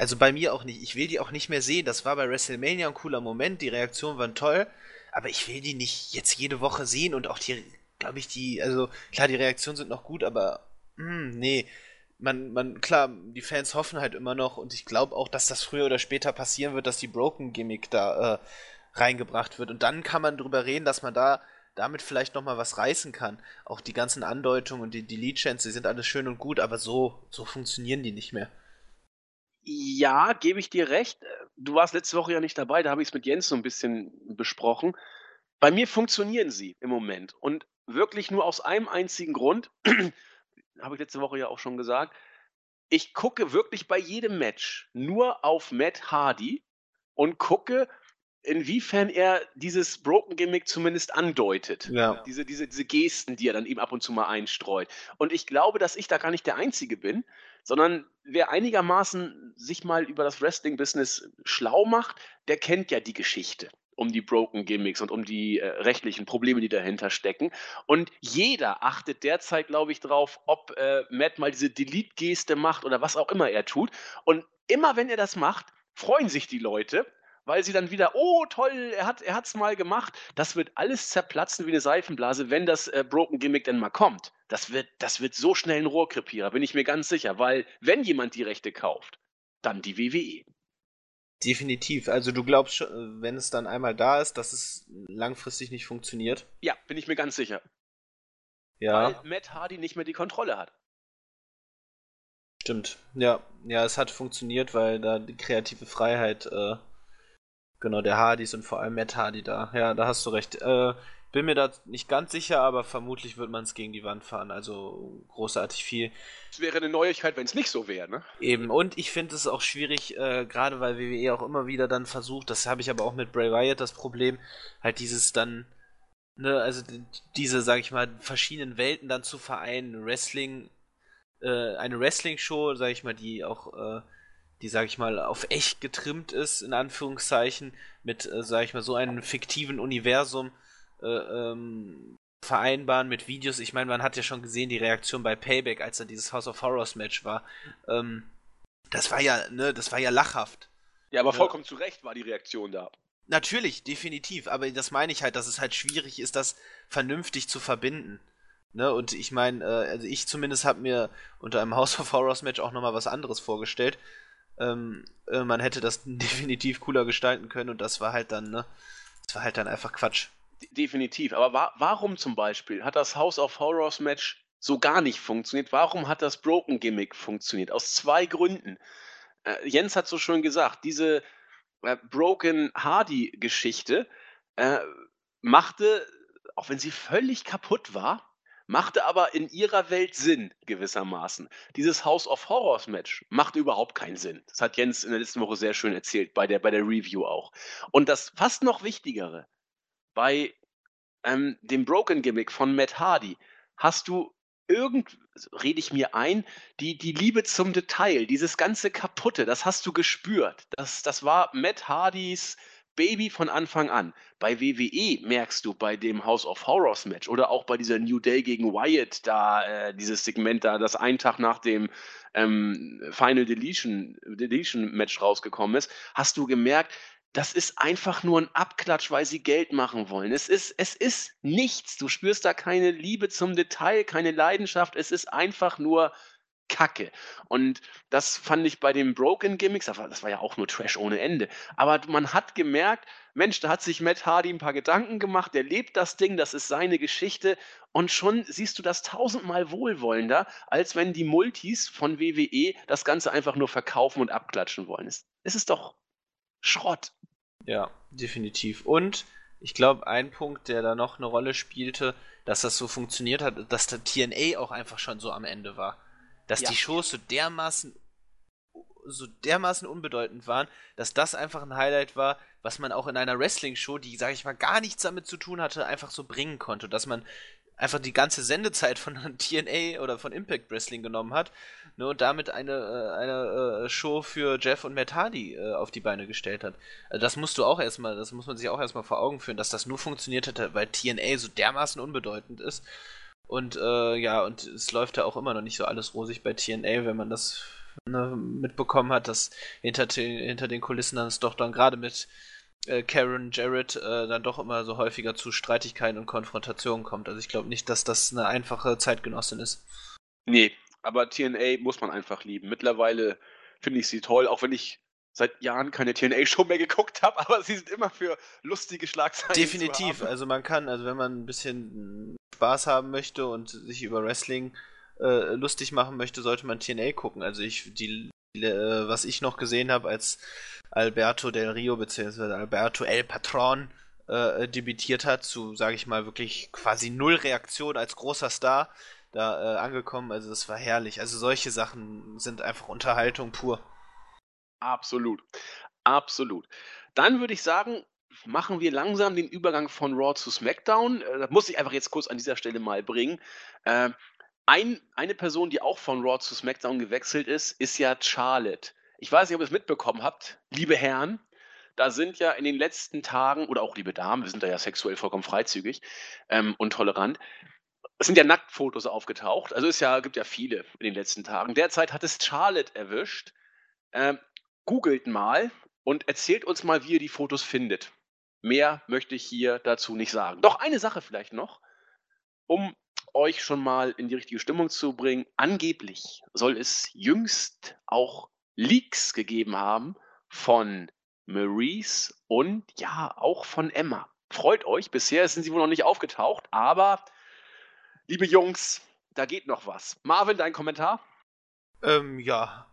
Also bei mir auch nicht. Ich will die auch nicht mehr sehen. Das war bei WrestleMania ein cooler Moment. Die Reaktionen waren toll. Aber ich will die nicht jetzt jede Woche sehen und auch die, glaube ich, die, also klar, die Reaktionen sind noch gut, aber mh, hm, nee. Man, man, klar, die Fans hoffen halt immer noch und ich glaube auch, dass das früher oder später passieren wird, dass die Broken-Gimmick da äh, reingebracht wird. Und dann kann man drüber reden, dass man da damit vielleicht nochmal was reißen kann. Auch die ganzen Andeutungen und die, die Lead-Chants, die sind alles schön und gut, aber so, so funktionieren die nicht mehr. Ja, gebe ich dir recht. Du warst letzte Woche ja nicht dabei, da habe ich es mit Jens so ein bisschen besprochen. Bei mir funktionieren sie im Moment und wirklich nur aus einem einzigen Grund, habe ich letzte Woche ja auch schon gesagt. Ich gucke wirklich bei jedem Match nur auf Matt Hardy und gucke, inwiefern er dieses Broken Gimmick zumindest andeutet. Ja. Diese, diese, diese Gesten, die er dann eben ab und zu mal einstreut. Und ich glaube, dass ich da gar nicht der Einzige bin, sondern wer einigermaßen sich mal über das Wrestling-Business schlau macht, der kennt ja die Geschichte um die Broken Gimmicks und um die äh, rechtlichen Probleme, die dahinter stecken. Und jeder achtet derzeit, glaube ich, drauf, ob äh, Matt mal diese Delete-Geste macht oder was auch immer er tut. Und immer wenn er das macht, freuen sich die Leute weil sie dann wieder, oh toll, er hat es mal gemacht. Das wird alles zerplatzen wie eine Seifenblase, wenn das äh, Broken Gimmick denn mal kommt. Das wird, das wird so schnell ein Rohrkrepierer, bin ich mir ganz sicher, weil wenn jemand die Rechte kauft, dann die WWE. Definitiv. Also du glaubst wenn es dann einmal da ist, dass es langfristig nicht funktioniert? Ja, bin ich mir ganz sicher. Ja. Weil Matt Hardy nicht mehr die Kontrolle hat. Stimmt. Ja, ja, es hat funktioniert, weil da die kreative Freiheit äh, Genau, der Hardys und vor allem Matt Hardy da. Ja, da hast du recht. Äh, bin mir da nicht ganz sicher, aber vermutlich wird man es gegen die Wand fahren. Also großartig viel. Es wäre eine Neuigkeit, wenn es nicht so wäre, ne? Eben. Und ich finde es auch schwierig, äh, gerade weil WWE auch immer wieder dann versucht, das habe ich aber auch mit Bray Wyatt das Problem, halt dieses dann, ne, also diese, sag ich mal, verschiedenen Welten dann zu vereinen. Wrestling, äh, eine Wrestling-Show, sag ich mal, die auch äh, die, sag ich mal, auf echt getrimmt ist, in Anführungszeichen, mit, äh, sag ich mal, so einem fiktiven Universum äh, ähm, vereinbaren mit Videos. Ich meine, man hat ja schon gesehen, die Reaktion bei Payback, als da dieses House of Horrors Match war. Ähm, das war ja, ne, das war ja lachhaft. Ja, aber vollkommen zu Recht war die Reaktion da. Natürlich, definitiv, aber das meine ich halt, dass es halt schwierig ist, das vernünftig zu verbinden. Ne, und ich meine, äh, also ich zumindest habe mir unter einem House of Horrors Match auch nochmal was anderes vorgestellt. Ähm, äh, man hätte das definitiv cooler gestalten können und das war halt dann, ne? Das war halt dann einfach Quatsch. Definitiv. Aber wa warum zum Beispiel hat das House of Horrors Match so gar nicht funktioniert? Warum hat das Broken Gimmick funktioniert? Aus zwei Gründen. Äh, Jens hat so schön gesagt, diese äh, Broken Hardy-Geschichte äh, machte, auch wenn sie völlig kaputt war, machte aber in ihrer Welt Sinn, gewissermaßen. Dieses House of Horrors Match machte überhaupt keinen Sinn. Das hat Jens in der letzten Woche sehr schön erzählt, bei der, bei der Review auch. Und das fast noch Wichtigere, bei ähm, dem Broken Gimmick von Matt Hardy hast du irgend, rede ich mir ein, die, die Liebe zum Detail, dieses ganze Kaputte, das hast du gespürt. Das, das war Matt Hardys Baby von Anfang an. Bei WWE merkst du bei dem House of Horrors Match oder auch bei dieser New Day gegen Wyatt, da äh, dieses Segment da, das einen Tag nach dem ähm, Final Deletion, Deletion Match rausgekommen ist, hast du gemerkt, das ist einfach nur ein Abklatsch, weil sie Geld machen wollen. Es ist, es ist nichts. Du spürst da keine Liebe zum Detail, keine Leidenschaft. Es ist einfach nur Kacke. Und das fand ich bei den Broken Gimmicks, das war, das war ja auch nur Trash ohne Ende. Aber man hat gemerkt, Mensch, da hat sich Matt Hardy ein paar Gedanken gemacht, der lebt das Ding, das ist seine Geschichte. Und schon siehst du das tausendmal wohlwollender, als wenn die Multis von WWE das Ganze einfach nur verkaufen und abklatschen wollen. Es ist doch Schrott. Ja, definitiv. Und ich glaube, ein Punkt, der da noch eine Rolle spielte, dass das so funktioniert hat, dass der TNA auch einfach schon so am Ende war. Dass ja. die Shows so dermaßen so dermaßen unbedeutend waren, dass das einfach ein Highlight war, was man auch in einer Wrestling-Show, die, sage ich mal, gar nichts damit zu tun hatte, einfach so bringen konnte. Dass man einfach die ganze Sendezeit von TNA oder von Impact Wrestling genommen hat ne, und damit eine, äh, eine äh, Show für Jeff und Matt Hardy äh, auf die Beine gestellt hat. Also das musst du auch erstmal, das muss man sich auch erstmal vor Augen führen, dass das nur funktioniert hätte, weil TNA so dermaßen unbedeutend ist. Und äh, ja, und es läuft ja auch immer noch nicht so alles rosig bei TNA, wenn man das ne, mitbekommen hat, dass hinter den, hinter den Kulissen dann es doch dann gerade mit äh, Karen Jarrett äh, dann doch immer so häufiger zu Streitigkeiten und Konfrontationen kommt. Also ich glaube nicht, dass das eine einfache Zeitgenossin ist. Nee, aber TNA muss man einfach lieben. Mittlerweile finde ich sie toll, auch wenn ich seit Jahren keine TNA-Show mehr geguckt habe, aber sie sind immer für lustige Schlagzeilen. Definitiv, also man kann, also wenn man ein bisschen Spaß haben möchte und sich über Wrestling äh, lustig machen möchte, sollte man TNA gucken. Also ich, die, äh, was ich noch gesehen habe, als Alberto Del Rio bzw. Alberto El Patron äh, debütiert hat, zu, sage ich mal, wirklich quasi null Reaktion als großer Star da äh, angekommen. Also das war herrlich. Also solche Sachen sind einfach Unterhaltung pur. Absolut. Absolut. Dann würde ich sagen, machen wir langsam den Übergang von Raw zu SmackDown. Äh, das muss ich einfach jetzt kurz an dieser Stelle mal bringen. Äh, ein, eine Person, die auch von Raw zu SmackDown gewechselt ist, ist ja Charlotte. Ich weiß nicht, ob ihr es mitbekommen habt, liebe Herren. Da sind ja in den letzten Tagen, oder auch liebe Damen, wir sind da ja sexuell vollkommen freizügig ähm, und tolerant, es sind ja Nacktfotos aufgetaucht. Also es ja, gibt ja viele in den letzten Tagen. Derzeit hat es Charlotte erwischt. Ähm, googelt mal und erzählt uns mal, wie ihr die Fotos findet. Mehr möchte ich hier dazu nicht sagen. Doch eine Sache vielleicht noch, um euch schon mal in die richtige Stimmung zu bringen. Angeblich soll es jüngst auch Leaks gegeben haben von Maurice und ja, auch von Emma. Freut euch, bisher sind sie wohl noch nicht aufgetaucht, aber liebe Jungs, da geht noch was. Marvin, dein Kommentar? Ähm, ja,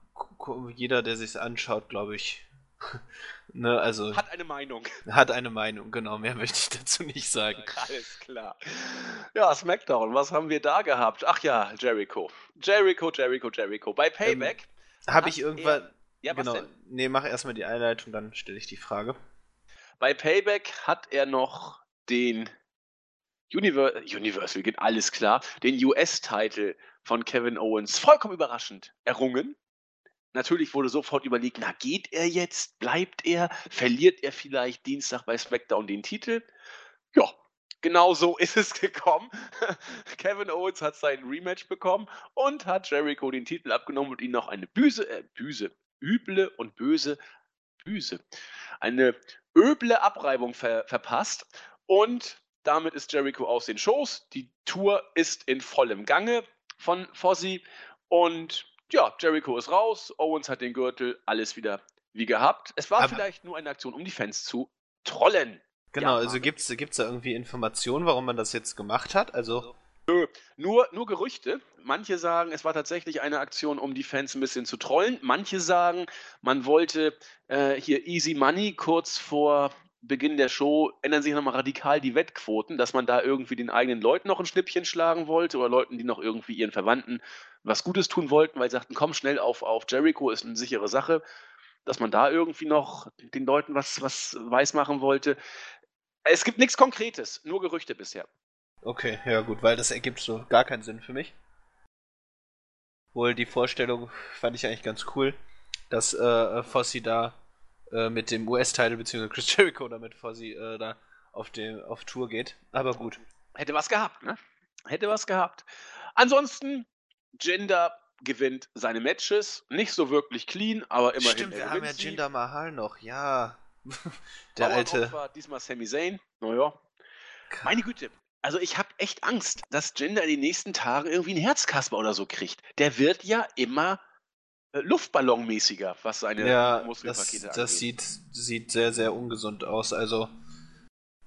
jeder, der sich anschaut, glaube ich, ne, also hat eine Meinung. Hat eine Meinung, genau. Mehr möchte ich dazu nicht sagen. Alles klar. Ja, SmackDown, was haben wir da gehabt? Ach ja, Jericho. Jericho, Jericho, Jericho. Bei Payback. Ähm, Habe ich irgendwann. Er, ja, genau, was denn? Nee, mach erstmal die Einleitung, dann stelle ich die Frage. Bei Payback hat er noch den Univer Universal, geht alles klar, den US-Titel von Kevin Owens vollkommen überraschend errungen. Natürlich wurde sofort überlegt, na geht er jetzt, bleibt er, verliert er vielleicht Dienstag bei SmackDown den Titel? Ja, genau so ist es gekommen. Kevin Owens hat sein Rematch bekommen und hat Jericho den Titel abgenommen und ihm noch eine Büse, äh, Büse, üble und böse, Büse, eine öble Abreibung ver verpasst und damit ist Jericho aus den Shows. Die Tour ist in vollem Gange von Fozzy und ja, Jericho ist raus, Owens hat den Gürtel, alles wieder wie gehabt. Es war Aber vielleicht nur eine Aktion, um die Fans zu trollen. Genau, ja, also gibt es da irgendwie Informationen, warum man das jetzt gemacht hat? Also. Nö, nur, nur Gerüchte. Manche sagen, es war tatsächlich eine Aktion, um die Fans ein bisschen zu trollen. Manche sagen, man wollte äh, hier Easy Money kurz vor Beginn der Show ändern sich nochmal radikal die Wettquoten, dass man da irgendwie den eigenen Leuten noch ein Schnippchen schlagen wollte oder Leuten, die noch irgendwie ihren Verwandten was Gutes tun wollten, weil sie sagten, komm schnell auf, auf Jericho, ist eine sichere Sache, dass man da irgendwie noch den Leuten was, was weiß machen wollte. Es gibt nichts Konkretes, nur Gerüchte bisher. Okay, ja gut, weil das ergibt so gar keinen Sinn für mich. Wohl die Vorstellung fand ich eigentlich ganz cool, dass äh, Fossi da äh, mit dem US-Title bzw. Chris Jericho damit, sie äh, da auf, dem, auf Tour geht. Aber gut. Hätte was gehabt, ne? Hätte was gehabt. Ansonsten, Jinder gewinnt seine Matches. Nicht so wirklich clean, aber immerhin. Stimmt, wir haben ja Jinder Mahal noch, ja. Der alte. Diesmal Sami Zayn. Naja. Meine Güte. Also ich habe echt Angst, dass Jinder in den nächsten Tagen irgendwie einen Herzkasper oder so kriegt. Der wird ja immer äh, Luftballonmäßiger, was seine ja, Muskelpakete das, angeht. Das sieht, sieht sehr, sehr ungesund aus. Also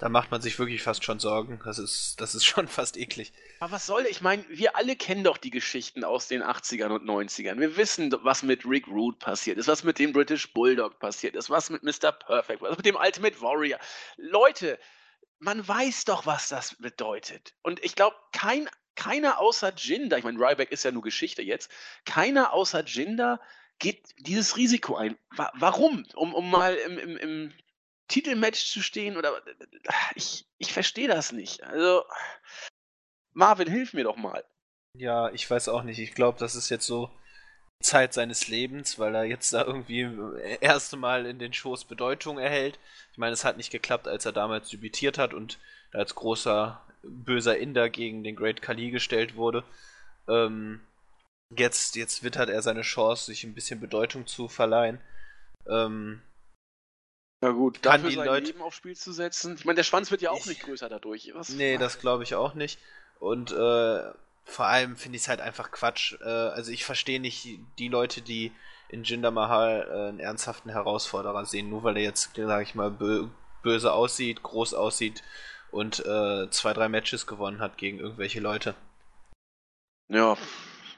da macht man sich wirklich fast schon Sorgen. Das ist, das ist schon fast eklig. Aber was soll, ich meine, wir alle kennen doch die Geschichten aus den 80ern und 90ern. Wir wissen, was mit Rick Root passiert ist, was mit dem British Bulldog passiert ist, was mit Mr. Perfect, was mit dem Ultimate Warrior. Leute, man weiß doch, was das bedeutet. Und ich glaube, kein, keiner außer Jinder, ich meine, Ryback ist ja nur Geschichte jetzt, keiner außer Jinder geht dieses Risiko ein. Wa warum? Um, um mal im, im, im Titelmatch zu stehen oder ich, ich verstehe das nicht. Also Marvin, hilf mir doch mal. Ja, ich weiß auch nicht. Ich glaube, das ist jetzt so Zeit seines Lebens, weil er jetzt da irgendwie äh, erste Mal in den Shows Bedeutung erhält. Ich meine, es hat nicht geklappt, als er damals debütiert hat und als großer böser Inder gegen den Great Kali gestellt wurde. Ähm, jetzt, jetzt wittert er seine Chance, sich ein bisschen Bedeutung zu verleihen. Ähm, ja gut, kann dafür die sein Leute... Leben aufs Spiel zu setzen. Ich meine, der Schwanz wird ja auch ich... nicht größer dadurch. Was? Nee, das glaube ich auch nicht. Und äh, vor allem finde ich es halt einfach Quatsch. Äh, also ich verstehe nicht die Leute, die in Jinder Mahal äh, einen ernsthaften Herausforderer sehen, nur weil er jetzt, sage ich mal, bö böse aussieht, groß aussieht und äh, zwei, drei Matches gewonnen hat gegen irgendwelche Leute. Ja,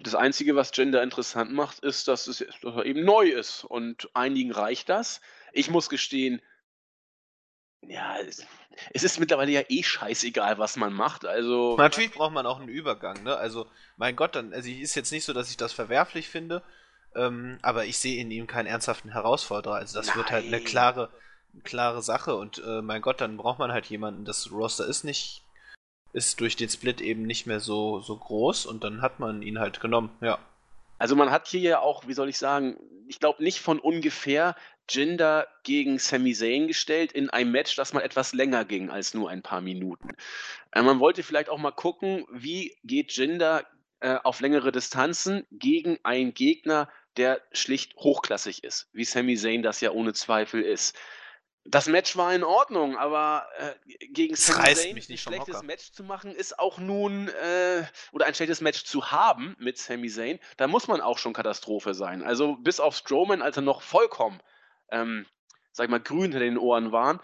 das Einzige, was Gender interessant macht, ist, dass, es, dass er eben neu ist. Und einigen reicht das. Ich muss gestehen, ja, es, ist mittlerweile ja eh scheißegal, was man macht. Also natürlich braucht man auch einen Übergang, ne? Also mein Gott, dann also ist jetzt nicht so, dass ich das verwerflich finde, ähm, aber ich sehe in ihm keinen ernsthaften Herausforderer. Also das Nein. wird halt eine klare, klare Sache und äh, mein Gott, dann braucht man halt jemanden. Das Roster ist nicht, ist durch den Split eben nicht mehr so so groß und dann hat man ihn halt genommen, ja. Also man hat hier ja auch, wie soll ich sagen, ich glaube nicht von ungefähr Jinder gegen Sami Zayn gestellt in einem Match, das mal etwas länger ging als nur ein paar Minuten. Äh, man wollte vielleicht auch mal gucken, wie geht Jinder äh, auf längere Distanzen gegen einen Gegner, der schlicht hochklassig ist, wie Sami Zayn das ja ohne Zweifel ist. Das Match war in Ordnung, aber äh, gegen Sami Zayn ein schlechtes Match zu machen, ist auch nun, äh, oder ein schlechtes Match zu haben mit Sami Zayn, da muss man auch schon Katastrophe sein. Also bis auf Strowman, als er noch vollkommen ähm, sag ich mal, grün hinter den Ohren waren,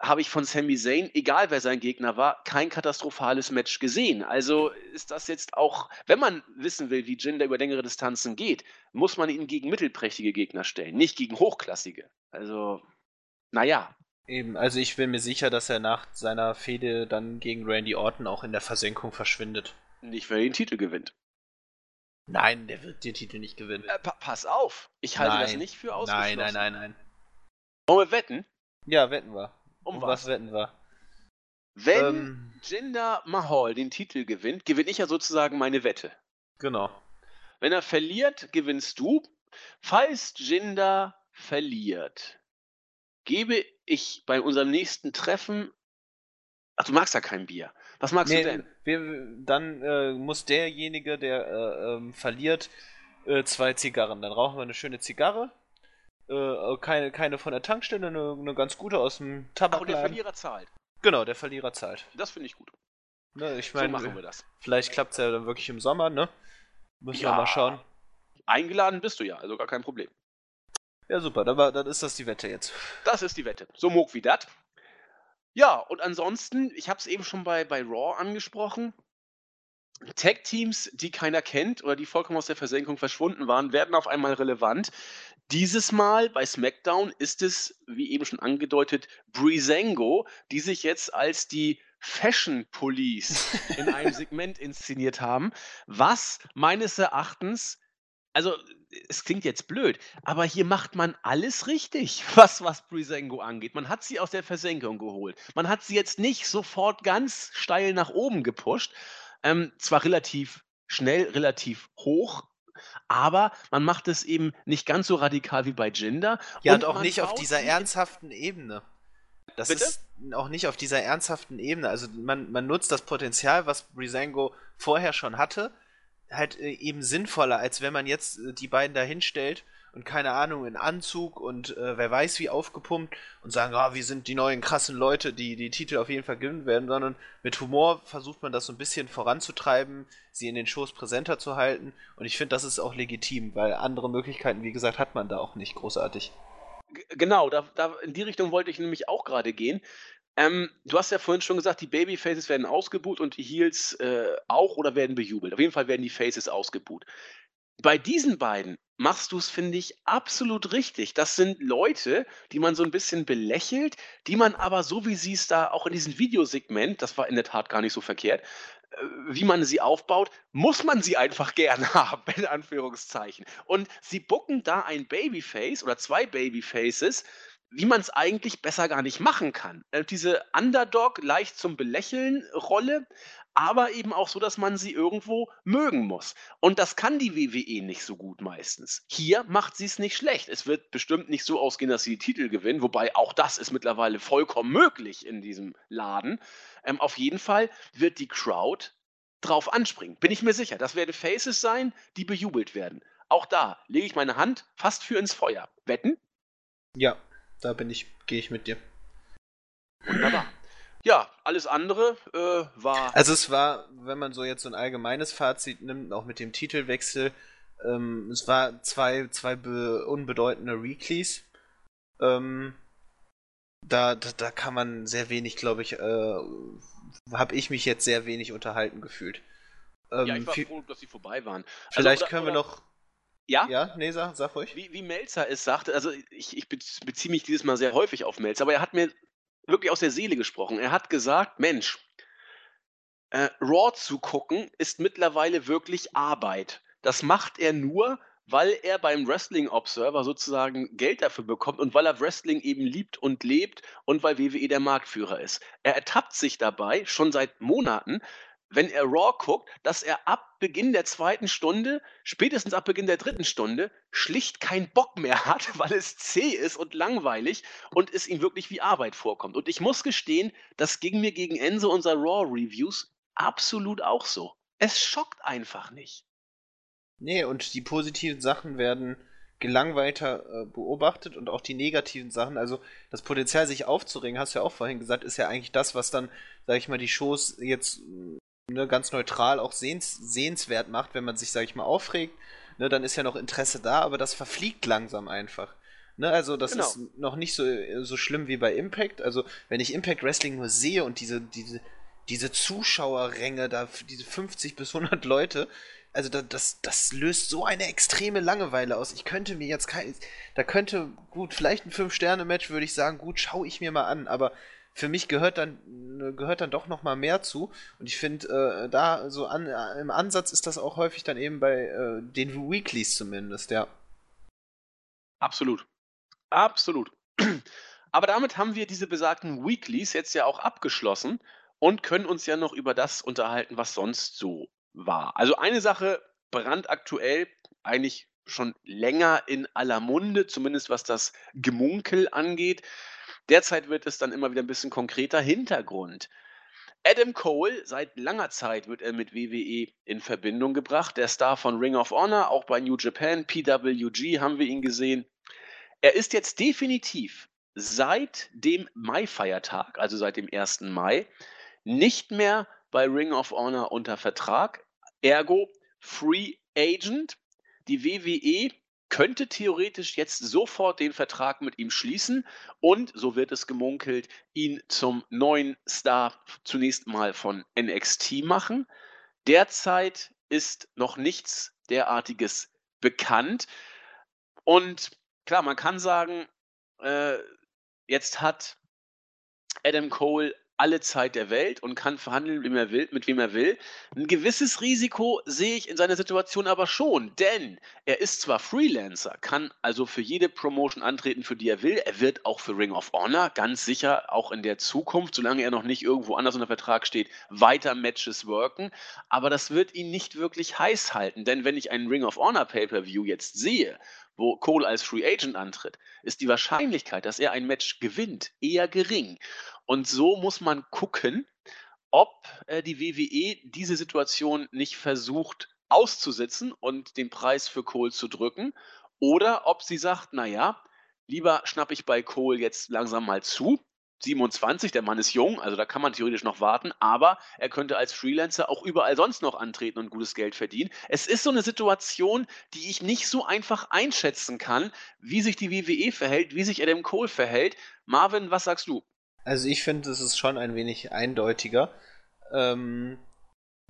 habe ich von Sami Zayn, egal wer sein Gegner war, kein katastrophales Match gesehen. Also ist das jetzt auch, wenn man wissen will, wie Jinder über längere Distanzen geht, muss man ihn gegen mittelprächtige Gegner stellen, nicht gegen hochklassige. Also, naja. Eben, also ich bin mir sicher, dass er nach seiner Fehde dann gegen Randy Orton auch in der Versenkung verschwindet. Nicht, weil er den Titel gewinnt. Nein, der wird den Titel nicht gewinnen. Äh, pa pass auf, ich halte nein. das nicht für ausgeschlossen. Nein, nein, nein, nein. Wollen wir wetten? Ja, wetten wir. Um, um was? was? wetten wir? Wenn ähm, Jinder Mahal den Titel gewinnt, gewinne ich ja sozusagen meine Wette. Genau. Wenn er verliert, gewinnst du. Falls Jinder verliert, gebe ich bei unserem nächsten Treffen. Ach, du magst ja kein Bier. Was magst nee, du denn? Wir, dann äh, muss derjenige, der äh, ähm, verliert, äh, zwei Zigarren. Dann rauchen wir eine schöne Zigarre äh, keine, keine von der Tankstelle, eine, eine ganz gute aus dem Tabakladen. Aber der Verlierer zahlt. Genau, der Verlierer zahlt. Das finde ich gut. Ne, ich meine, so machen wir das. Vielleicht klappt es ja dann wirklich im Sommer, ne? Müssen ja, wir mal schauen. Eingeladen bist du ja, also gar kein Problem. Ja, super, dann, war, dann ist das die Wette jetzt. Das ist die Wette. So mog wie dat. Ja, und ansonsten, ich habe es eben schon bei, bei Raw angesprochen. Tag-Teams, die keiner kennt oder die vollkommen aus der Versenkung verschwunden waren, werden auf einmal relevant. Dieses Mal bei SmackDown ist es, wie eben schon angedeutet, Breezango, die sich jetzt als die Fashion Police in einem Segment inszeniert haben, was meines Erachtens, also es klingt jetzt blöd, aber hier macht man alles richtig, was, was Breezango angeht. Man hat sie aus der Versenkung geholt. Man hat sie jetzt nicht sofort ganz steil nach oben gepusht, ähm, zwar relativ schnell, relativ hoch, aber man macht es eben nicht ganz so radikal wie bei Jinder. Ja, und, und auch nicht auf dieser ernsthaften Ebene. Das Bitte? ist auch nicht auf dieser ernsthaften Ebene. Also man, man nutzt das Potenzial, was Brisango vorher schon hatte, halt äh, eben sinnvoller, als wenn man jetzt äh, die beiden da hinstellt und keine Ahnung, in Anzug und äh, wer weiß wie aufgepumpt und sagen, ah, wir sind die neuen krassen Leute, die die Titel auf jeden Fall gewinnen werden, sondern mit Humor versucht man das so ein bisschen voranzutreiben, sie in den Shows präsenter zu halten und ich finde, das ist auch legitim, weil andere Möglichkeiten, wie gesagt, hat man da auch nicht großartig. Genau, da, da, in die Richtung wollte ich nämlich auch gerade gehen. Ähm, du hast ja vorhin schon gesagt, die Babyfaces werden ausgebuht und die Heels äh, auch oder werden bejubelt. Auf jeden Fall werden die Faces ausgebuht. Bei diesen beiden machst du es, finde ich, absolut richtig. Das sind Leute, die man so ein bisschen belächelt, die man aber so wie sie es da auch in diesem Videosegment, das war in der Tat gar nicht so verkehrt, äh, wie man sie aufbaut, muss man sie einfach gerne haben, in Anführungszeichen. Und sie bucken da ein Babyface oder zwei Babyfaces, wie man es eigentlich besser gar nicht machen kann. Äh, diese Underdog leicht zum Belächeln Rolle, aber eben auch so, dass man sie irgendwo mögen muss. Und das kann die WWE nicht so gut meistens. Hier macht sie es nicht schlecht. Es wird bestimmt nicht so ausgehen, dass sie die Titel gewinnen, wobei auch das ist mittlerweile vollkommen möglich in diesem Laden. Ähm, auf jeden Fall wird die Crowd drauf anspringen. Bin ich mir sicher. Das werden Faces sein, die bejubelt werden. Auch da lege ich meine Hand fast für ins Feuer. Wetten? Ja, da bin ich, gehe ich mit dir. Wunderbar. Ja, alles andere äh, war. Also es war, wenn man so jetzt so ein allgemeines Fazit nimmt, auch mit dem Titelwechsel, ähm, es war zwei, zwei unbedeutende Weeklies. Ähm, da, da, da kann man sehr wenig, glaube ich, äh, habe ich mich jetzt sehr wenig unterhalten gefühlt. Ähm, ja, ich war froh, dass sie vorbei waren. Also vielleicht also, oder, können wir noch. Ja? Ja, nee, sag, sag ruhig. Wie, wie Melzer es sagte, also ich, ich beziehe mich dieses Mal sehr häufig auf Melzer, aber er hat mir wirklich aus der Seele gesprochen. Er hat gesagt, Mensch, äh, Raw zu gucken ist mittlerweile wirklich Arbeit. Das macht er nur, weil er beim Wrestling Observer sozusagen Geld dafür bekommt und weil er Wrestling eben liebt und lebt und weil WWE der Marktführer ist. Er ertappt sich dabei schon seit Monaten, wenn er Raw guckt, dass er ab Beginn der zweiten Stunde, spätestens ab Beginn der dritten Stunde, schlicht keinen Bock mehr hat, weil es zäh ist und langweilig und es ihm wirklich wie Arbeit vorkommt. Und ich muss gestehen, das ging mir gegen Ende unserer Raw-Reviews absolut auch so. Es schockt einfach nicht. Nee, und die positiven Sachen werden gelangweilter äh, beobachtet und auch die negativen Sachen, also das Potenzial, sich aufzuregen, hast du ja auch vorhin gesagt, ist ja eigentlich das, was dann, sag ich mal, die Shows jetzt ne, ganz neutral auch sehens, sehenswert macht, wenn man sich, sag ich mal, aufregt, ne, dann ist ja noch Interesse da, aber das verfliegt langsam einfach. Ne, also das genau. ist noch nicht so, so schlimm wie bei Impact. Also wenn ich Impact Wrestling nur sehe und diese, diese, diese Zuschauerränge, da diese 50 bis 100 Leute, also da, das, das löst so eine extreme Langeweile aus. Ich könnte mir jetzt kein, da könnte, gut, vielleicht ein 5-Sterne-Match würde ich sagen, gut, schaue ich mir mal an, aber für mich gehört dann gehört dann doch noch mal mehr zu. Und ich finde äh, da so an, im Ansatz ist das auch häufig dann eben bei äh, den Weeklies zumindest ja. Absolut. Absolut. Aber damit haben wir diese besagten Weeklies jetzt ja auch abgeschlossen und können uns ja noch über das unterhalten was sonst so war. Also eine Sache brandaktuell eigentlich schon länger in aller Munde zumindest was das Gemunkel angeht Derzeit wird es dann immer wieder ein bisschen konkreter. Hintergrund. Adam Cole, seit langer Zeit wird er mit WWE in Verbindung gebracht. Der Star von Ring of Honor, auch bei New Japan, PWG haben wir ihn gesehen. Er ist jetzt definitiv seit dem Mai-Feiertag, also seit dem 1. Mai, nicht mehr bei Ring of Honor unter Vertrag. Ergo Free Agent. Die WWE könnte theoretisch jetzt sofort den Vertrag mit ihm schließen und, so wird es gemunkelt, ihn zum neuen Star zunächst mal von NXT machen. Derzeit ist noch nichts derartiges bekannt. Und klar, man kann sagen, äh, jetzt hat Adam Cole alle Zeit der Welt und kann verhandeln, wem er will, mit wem er will. Ein gewisses Risiko sehe ich in seiner Situation aber schon, denn er ist zwar Freelancer, kann also für jede Promotion antreten, für die er will. Er wird auch für Ring of Honor ganz sicher auch in der Zukunft, solange er noch nicht irgendwo anders unter Vertrag steht, weiter Matches worken. Aber das wird ihn nicht wirklich heiß halten, denn wenn ich einen Ring of Honor Pay-per-View jetzt sehe, wo Cole als Free Agent antritt, ist die Wahrscheinlichkeit, dass er ein Match gewinnt, eher gering. Und so muss man gucken, ob äh, die WWE diese Situation nicht versucht auszusitzen und den Preis für Cole zu drücken oder ob sie sagt, naja, lieber schnapp ich bei Cole jetzt langsam mal zu, 27, der Mann ist jung, also da kann man theoretisch noch warten, aber er könnte als Freelancer auch überall sonst noch antreten und gutes Geld verdienen. Es ist so eine Situation, die ich nicht so einfach einschätzen kann, wie sich die WWE verhält, wie sich Adam Cole verhält. Marvin, was sagst du? Also ich finde, es ist schon ein wenig eindeutiger. Ähm,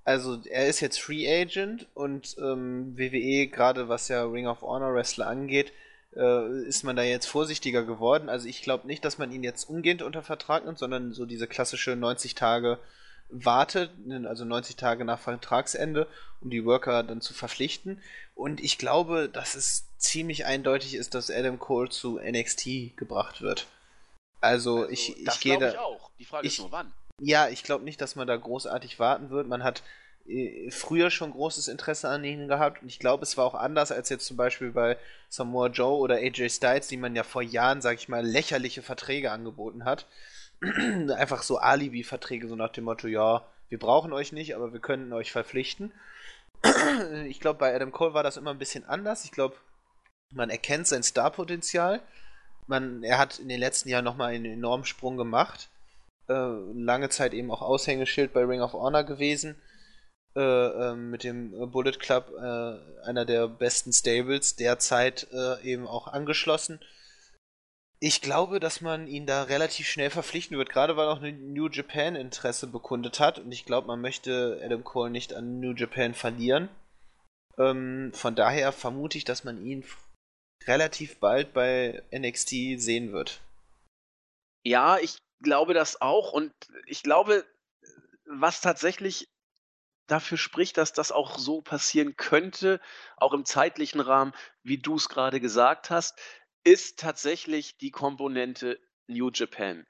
also er ist jetzt Free Agent und ähm, WWE, gerade was ja Ring of Honor Wrestler angeht, äh, ist man da jetzt vorsichtiger geworden. Also ich glaube nicht, dass man ihn jetzt umgehend unter Vertrag nimmt, sondern so diese klassische 90 Tage wartet, also 90 Tage nach Vertragsende, um die Worker dann zu verpflichten. Und ich glaube, dass es ziemlich eindeutig ist, dass Adam Cole zu NXT gebracht wird. Also, also ich, ich gehe da. Ich auch. Die Frage ich, ist nur wann. Ja, ich glaube nicht, dass man da großartig warten wird. Man hat früher schon großes Interesse an ihnen gehabt und ich glaube, es war auch anders als jetzt zum Beispiel bei Samoa Joe oder AJ Styles, die man ja vor Jahren, sag ich mal, lächerliche Verträge angeboten hat. Einfach so Alibi-Verträge, so nach dem Motto, ja, wir brauchen euch nicht, aber wir können euch verpflichten. ich glaube, bei Adam Cole war das immer ein bisschen anders. Ich glaube, man erkennt sein Starpotenzial. Er hat in den letzten Jahren nochmal einen enormen Sprung gemacht. Äh, lange Zeit eben auch Aushängeschild bei Ring of Honor gewesen äh, ähm, mit dem äh, Bullet Club, äh, einer der besten Stables derzeit äh, eben auch angeschlossen. Ich glaube, dass man ihn da relativ schnell verpflichten wird, gerade weil auch New Japan Interesse bekundet hat. Und ich glaube, man möchte Adam Cole nicht an New Japan verlieren. Ähm, von daher vermute ich, dass man ihn relativ bald bei NXT sehen wird. Ja, ich glaube das auch. Und ich glaube, was tatsächlich dafür spricht, dass das auch so passieren könnte, auch im zeitlichen Rahmen, wie du es gerade gesagt hast, ist tatsächlich die Komponente New Japan.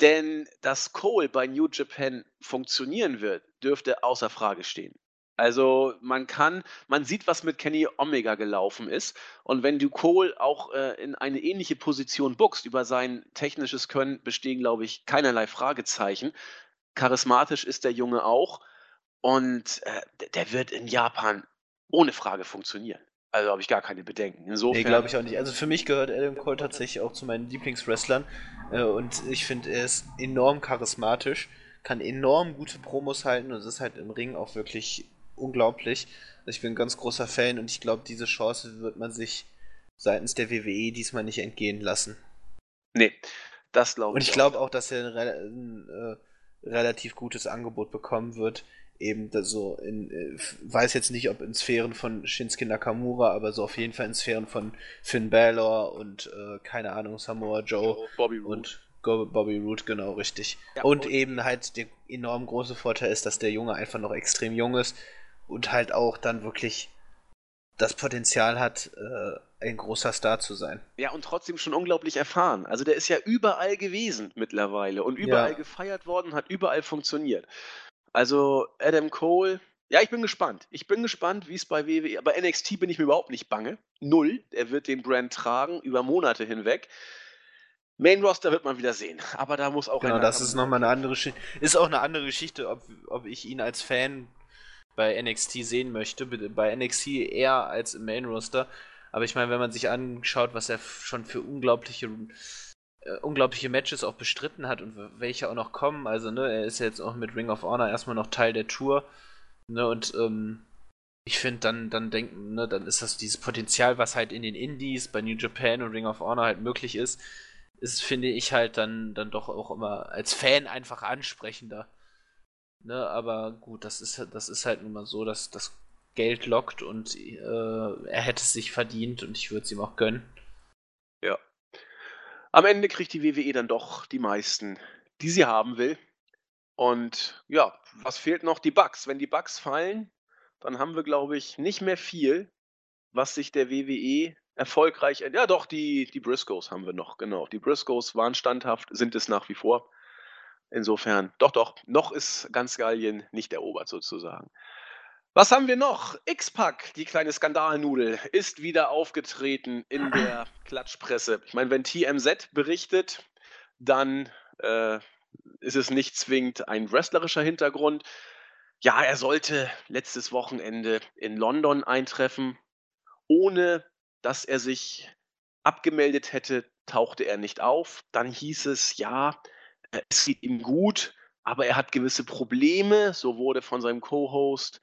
Denn dass Cole bei New Japan funktionieren wird, dürfte außer Frage stehen. Also man kann, man sieht, was mit Kenny Omega gelaufen ist. Und wenn du Cole auch äh, in eine ähnliche Position buckst, über sein technisches Können bestehen, glaube ich, keinerlei Fragezeichen. Charismatisch ist der Junge auch. Und äh, der wird in Japan ohne Frage funktionieren. Also habe ich gar keine Bedenken. Insofern. Nee, glaube ich auch nicht. Also für mich gehört Adam Cole tatsächlich auch zu meinen Lieblingswrestlern. Äh, und ich finde, er ist enorm charismatisch, kann enorm gute Promos halten und es ist halt im Ring auch wirklich unglaublich. Also ich bin ein ganz großer Fan und ich glaube, diese Chance wird man sich seitens der WWE diesmal nicht entgehen lassen. Nee, das glaube ich. Und ich glaube auch, dass er ein, ein, ein äh, relativ gutes Angebot bekommen wird eben so in, äh, weiß jetzt nicht, ob in Sphären von Shinsuke Nakamura, aber so auf jeden Fall in Sphären von Finn Balor und äh, keine Ahnung, Samoa Joe Bobby und Bobby Root, genau richtig. Ja, und, und eben halt der enorm große Vorteil ist, dass der Junge einfach noch extrem jung ist und halt auch dann wirklich das Potenzial hat, äh, ein großer Star zu sein. Ja, und trotzdem schon unglaublich erfahren. Also der ist ja überall gewesen mittlerweile und überall ja. gefeiert worden, hat überall funktioniert. Also Adam Cole, ja, ich bin gespannt. Ich bin gespannt, wie es bei WWE, bei NXT bin ich mir überhaupt nicht bange. Null. Er wird den Brand tragen über Monate hinweg. Main Roster wird man wieder sehen, aber da muss auch genau, das ist nochmal eine andere Geschichte. Ist auch eine andere Geschichte, ob, ob ich ihn als Fan bei NXT sehen möchte. Bei NXT eher als im Main Roster. Aber ich meine, wenn man sich anschaut, was er schon für unglaubliche unglaubliche Matches auch bestritten hat und welche auch noch kommen. Also, ne, er ist jetzt auch mit Ring of Honor erstmal noch Teil der Tour. Ne, und ähm, ich finde, dann, dann denken, ne, dann ist das dieses Potenzial, was halt in den Indies, bei New Japan und Ring of Honor halt möglich ist, ist, finde ich halt dann, dann doch auch immer als Fan einfach ansprechender. Ne, aber gut, das ist, das ist halt nun mal so, dass das Geld lockt und äh, er hätte es sich verdient und ich würde es ihm auch gönnen. Ja, am Ende kriegt die WWE dann doch die meisten, die sie haben will. Und ja, was fehlt noch? Die Bugs. Wenn die Bugs fallen, dann haben wir, glaube ich, nicht mehr viel, was sich der WWE erfolgreich. Ja, doch, die, die Briscoes haben wir noch, genau. Die Briscoes waren standhaft, sind es nach wie vor. Insofern, doch, doch, noch ist ganz Gallien nicht erobert sozusagen. Was haben wir noch? X-Pack, die kleine Skandalnudel, ist wieder aufgetreten in der Klatschpresse. Ich meine, wenn TMZ berichtet, dann äh, ist es nicht zwingend ein wrestlerischer Hintergrund. Ja, er sollte letztes Wochenende in London eintreffen. Ohne dass er sich abgemeldet hätte, tauchte er nicht auf. Dann hieß es, ja, äh, es geht ihm gut, aber er hat gewisse Probleme. So wurde von seinem Co-Host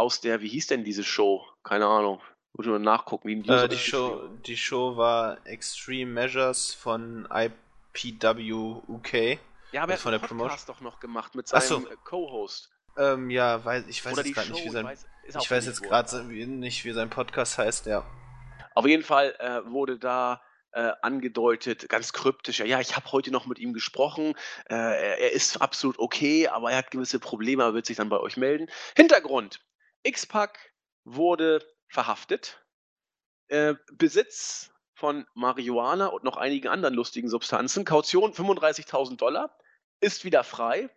aus der, wie hieß denn diese Show? Keine Ahnung. Muss ich mal nachgucken. Wie äh, die, Show, die Show war Extreme Measures von IPW UK. Ja, aber er hat von der Podcast doch noch gemacht mit seinem so. Co-Host. Ähm, ja, weiß, ich weiß jetzt gerade nicht, wie sein, weiß, ich weiß jetzt gerade nicht, wie sein Podcast heißt, ja. Auf jeden Fall äh, wurde da äh, angedeutet, ganz kryptisch, ja, ja ich habe heute noch mit ihm gesprochen, äh, er, er, ist absolut okay, aber er hat gewisse Probleme, er wird sich dann bei euch melden. Hintergrund, X-Pac wurde verhaftet, äh, Besitz von Marihuana und noch einigen anderen lustigen Substanzen, Kaution 35.000 Dollar, ist wieder frei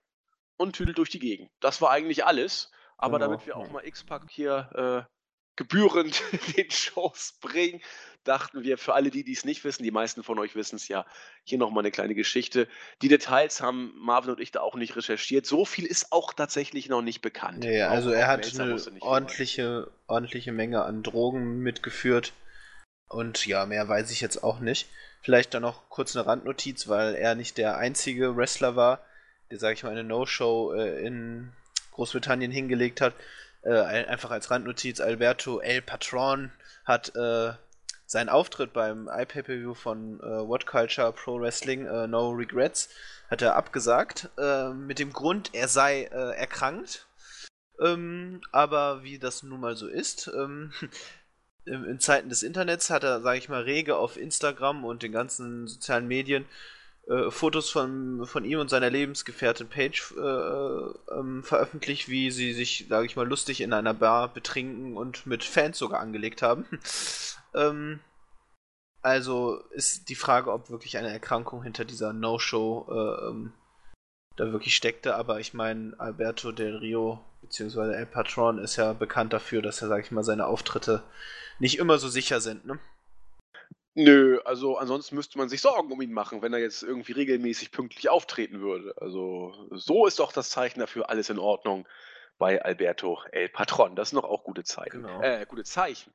und tüdelt durch die Gegend. Das war eigentlich alles, aber genau. damit wir auch mal X-Pac hier äh, gebührend den Shows bringen, dachten wir, für alle, die es nicht wissen, die meisten von euch wissen es ja, hier nochmal eine kleine Geschichte. Die Details haben Marvin und ich da auch nicht recherchiert. So viel ist auch tatsächlich noch nicht bekannt. Nee, also er hat eine ordentliche, ordentliche Menge an Drogen mitgeführt. Und ja, mehr weiß ich jetzt auch nicht. Vielleicht dann noch kurz eine Randnotiz, weil er nicht der einzige Wrestler war, der, sag ich mal, eine No-Show äh, in Großbritannien hingelegt hat. Äh, einfach als Randnotiz, Alberto El Patron hat äh, seinen Auftritt beim iPay-Per-View von äh, What Culture Pro Wrestling äh, No Regrets hat er abgesagt, äh, mit dem Grund, er sei äh, erkrankt. Ähm, aber wie das nun mal so ist, ähm, in Zeiten des Internets hat er, sage ich mal, rege auf Instagram und den ganzen sozialen Medien äh, Fotos von, von ihm und seiner Lebensgefährtin Paige äh, ähm, veröffentlicht, wie sie sich, sage ich mal, lustig in einer Bar betrinken und mit Fans sogar angelegt haben. ähm, also ist die Frage, ob wirklich eine Erkrankung hinter dieser No-Show äh, ähm, da wirklich steckte, aber ich meine, Alberto del Rio bzw. El Patron ist ja bekannt dafür, dass er, sag ich mal, seine Auftritte nicht immer so sicher sind, ne? Nö, also ansonsten müsste man sich Sorgen um ihn machen, wenn er jetzt irgendwie regelmäßig pünktlich auftreten würde. Also so ist doch das Zeichen dafür, alles in Ordnung bei Alberto El Patron. Das sind doch auch gute Zeichen. Genau. Äh, gute Zeichen.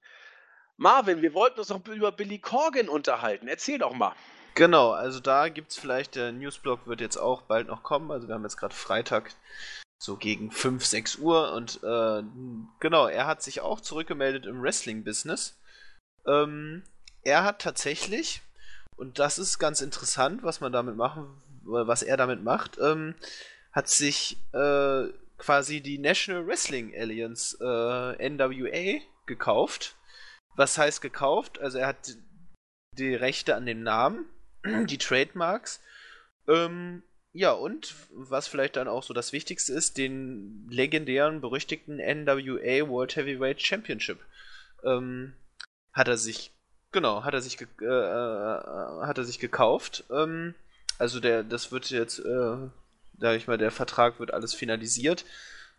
Marvin, wir wollten uns noch über Billy Corgan unterhalten. Erzähl doch mal. Genau, also da gibt es vielleicht, der Newsblog wird jetzt auch bald noch kommen. Also wir haben jetzt gerade Freitag so gegen 5, 6 Uhr und äh, genau, er hat sich auch zurückgemeldet im Wrestling-Business. Ähm, er hat tatsächlich, und das ist ganz interessant, was man damit machen, was er damit macht, ähm, hat sich äh, quasi die National Wrestling Alliance äh, NWA gekauft. Was heißt gekauft? Also er hat die Rechte an dem Namen, die Trademarks. Ähm, ja, und was vielleicht dann auch so das Wichtigste ist, den legendären, berüchtigten NWA World Heavyweight Championship ähm, hat er sich Genau, hat er sich, äh, äh, hat er sich gekauft. Ähm, also der, das wird jetzt, äh, sag ich mal, der Vertrag wird alles finalisiert.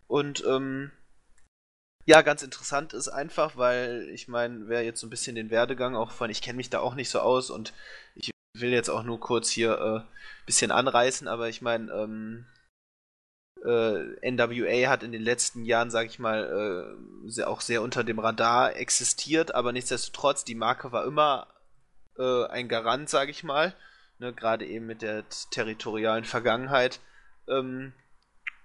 Und ähm, ja, ganz interessant ist einfach, weil ich meine, wer jetzt so ein bisschen den Werdegang auch von, ich kenne mich da auch nicht so aus und ich will jetzt auch nur kurz hier ein äh, bisschen anreißen, aber ich meine, ähm, äh, NWA hat in den letzten Jahren, sag ich mal, äh, sehr, auch sehr unter dem Radar existiert, aber nichtsdestotrotz, die Marke war immer äh, ein Garant, sag ich mal, ne, gerade eben mit der territorialen Vergangenheit. Ähm,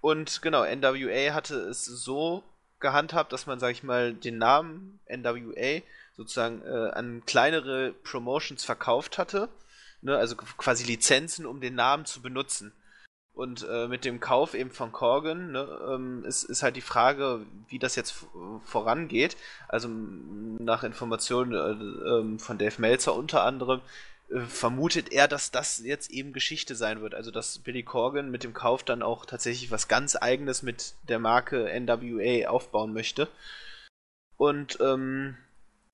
und genau, NWA hatte es so gehandhabt, dass man, sag ich mal, den Namen NWA sozusagen äh, an kleinere Promotions verkauft hatte, ne, also quasi Lizenzen, um den Namen zu benutzen. Und äh, mit dem Kauf eben von Corgan ne, ähm, ist, ist halt die Frage, wie das jetzt vorangeht. Also nach Informationen äh, äh, von Dave Meltzer unter anderem äh, vermutet er, dass das jetzt eben Geschichte sein wird. Also dass Billy Corgan mit dem Kauf dann auch tatsächlich was ganz eigenes mit der Marke NWA aufbauen möchte. Und ähm,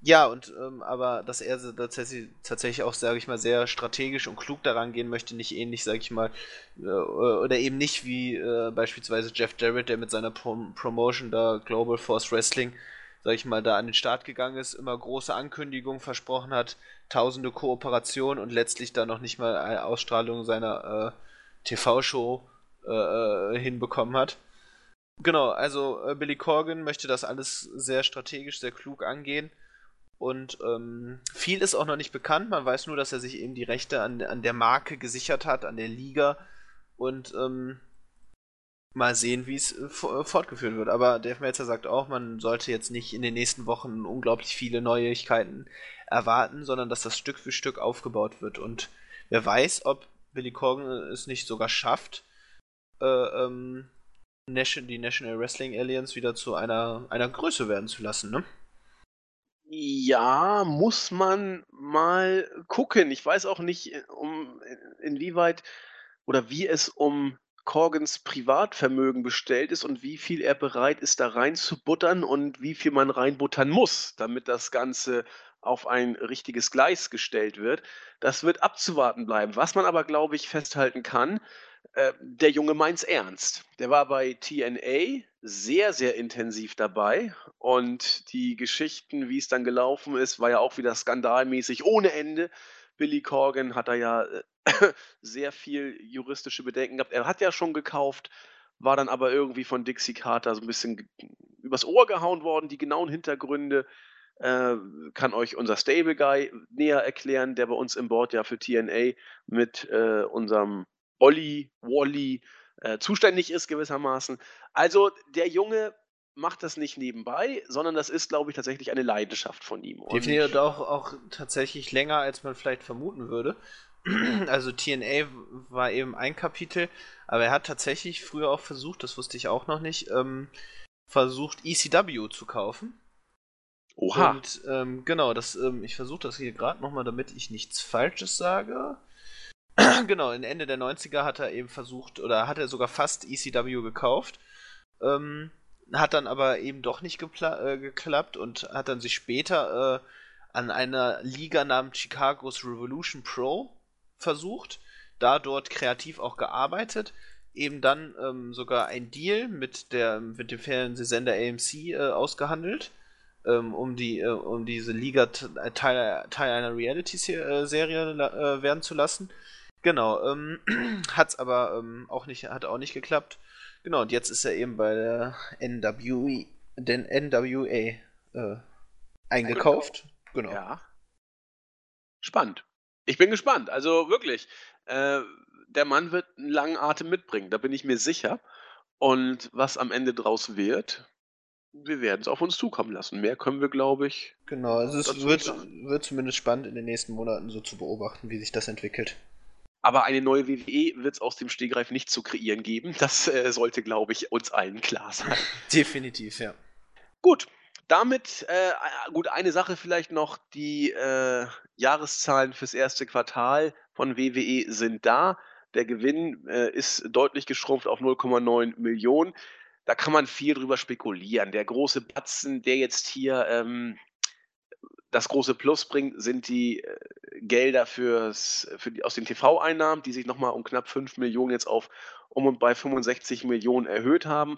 ja, und ähm, aber dass er tatsächlich, tatsächlich auch, sage ich mal, sehr strategisch und klug daran gehen möchte, nicht ähnlich, sage ich mal, äh, oder eben nicht wie äh, beispielsweise Jeff Jarrett, der mit seiner Prom Promotion da Global Force Wrestling, sage ich mal, da an den Start gegangen ist, immer große Ankündigungen versprochen hat, tausende Kooperationen und letztlich da noch nicht mal eine Ausstrahlung seiner äh, TV-Show äh, äh, hinbekommen hat. Genau, also äh, Billy Corgan möchte das alles sehr strategisch, sehr klug angehen und ähm, viel ist auch noch nicht bekannt. Man weiß nur, dass er sich eben die Rechte an, an der Marke gesichert hat, an der Liga. Und ähm, mal sehen, wie es äh, äh, fortgeführt wird. Aber Dave Meltzer sagt auch, man sollte jetzt nicht in den nächsten Wochen unglaublich viele Neuigkeiten erwarten, sondern dass das Stück für Stück aufgebaut wird. Und wer weiß, ob Billy Corgan es nicht sogar schafft, äh, ähm, die National Wrestling Alliance wieder zu einer, einer Größe werden zu lassen, ne? Ja, muss man mal gucken. Ich weiß auch nicht, äh, um äh, inwieweit oder wie es um Corgans Privatvermögen bestellt ist und wie viel er bereit ist, da reinzubuttern und wie viel man reinbuttern muss, damit das Ganze auf ein richtiges Gleis gestellt wird. Das wird abzuwarten bleiben. Was man aber, glaube ich, festhalten kann, äh, der Junge meint's ernst. Der war bei TNA sehr, sehr intensiv dabei und die Geschichten, wie es dann gelaufen ist, war ja auch wieder skandalmäßig ohne Ende. Billy Corgan hat da ja äh, sehr viel juristische Bedenken gehabt. Er hat ja schon gekauft, war dann aber irgendwie von Dixie Carter so ein bisschen übers Ohr gehauen worden. Die genauen Hintergründe äh, kann euch unser Stable Guy näher erklären, der bei uns im Board ja für TNA mit äh, unserem Olli, Wally äh, zuständig ist gewissermaßen. Also der Junge macht das nicht nebenbei, sondern das ist, glaube ich, tatsächlich eine Leidenschaft von ihm. Definiert auch, auch tatsächlich länger, als man vielleicht vermuten würde. Also TNA war eben ein Kapitel, aber er hat tatsächlich früher auch versucht, das wusste ich auch noch nicht, ähm, versucht ECW zu kaufen. Oha. Und ähm, genau, das, ähm, ich versuche das hier gerade nochmal, damit ich nichts Falsches sage. genau, in Ende der 90er hat er eben versucht, oder hat er sogar fast ECW gekauft. Ähm, hat dann aber eben doch nicht äh, geklappt und hat dann sich später äh, an einer Liga namens Chicago's Revolution Pro versucht, da dort kreativ auch gearbeitet, eben dann ähm, sogar ein Deal mit, der, mit dem Fernsehsender AMC äh, ausgehandelt, ähm, um, die, äh, um diese Liga Teil, Teil einer Reality-Serie äh, werden zu lassen. Genau, ähm, hat's aber ähm, auch nicht, hat auch nicht geklappt. Genau, und jetzt ist er eben bei der NWE, den NWA äh, eingekauft. Genau. Ja. Spannend. Ich bin gespannt. Also wirklich, äh, der Mann wird einen langen Atem mitbringen, da bin ich mir sicher. Und was am Ende draus wird, wir werden es auf uns zukommen lassen. Mehr können wir, glaube ich. Genau, also es wird, wird zumindest spannend in den nächsten Monaten so zu beobachten, wie sich das entwickelt. Aber eine neue WWE wird es aus dem Stegreif nicht zu kreieren geben. Das äh, sollte, glaube ich, uns allen klar sein. Definitiv, ja. Gut, damit, äh, gut, eine Sache vielleicht noch, die äh, Jahreszahlen fürs erste Quartal von WWE sind da. Der Gewinn äh, ist deutlich geschrumpft auf 0,9 Millionen. Da kann man viel drüber spekulieren. Der große Batzen, der jetzt hier ähm, das große Plus bringt, sind die äh, Gelder fürs, für die, aus den TV-Einnahmen, die sich nochmal um knapp 5 Millionen jetzt auf um und bei 65 Millionen erhöht haben.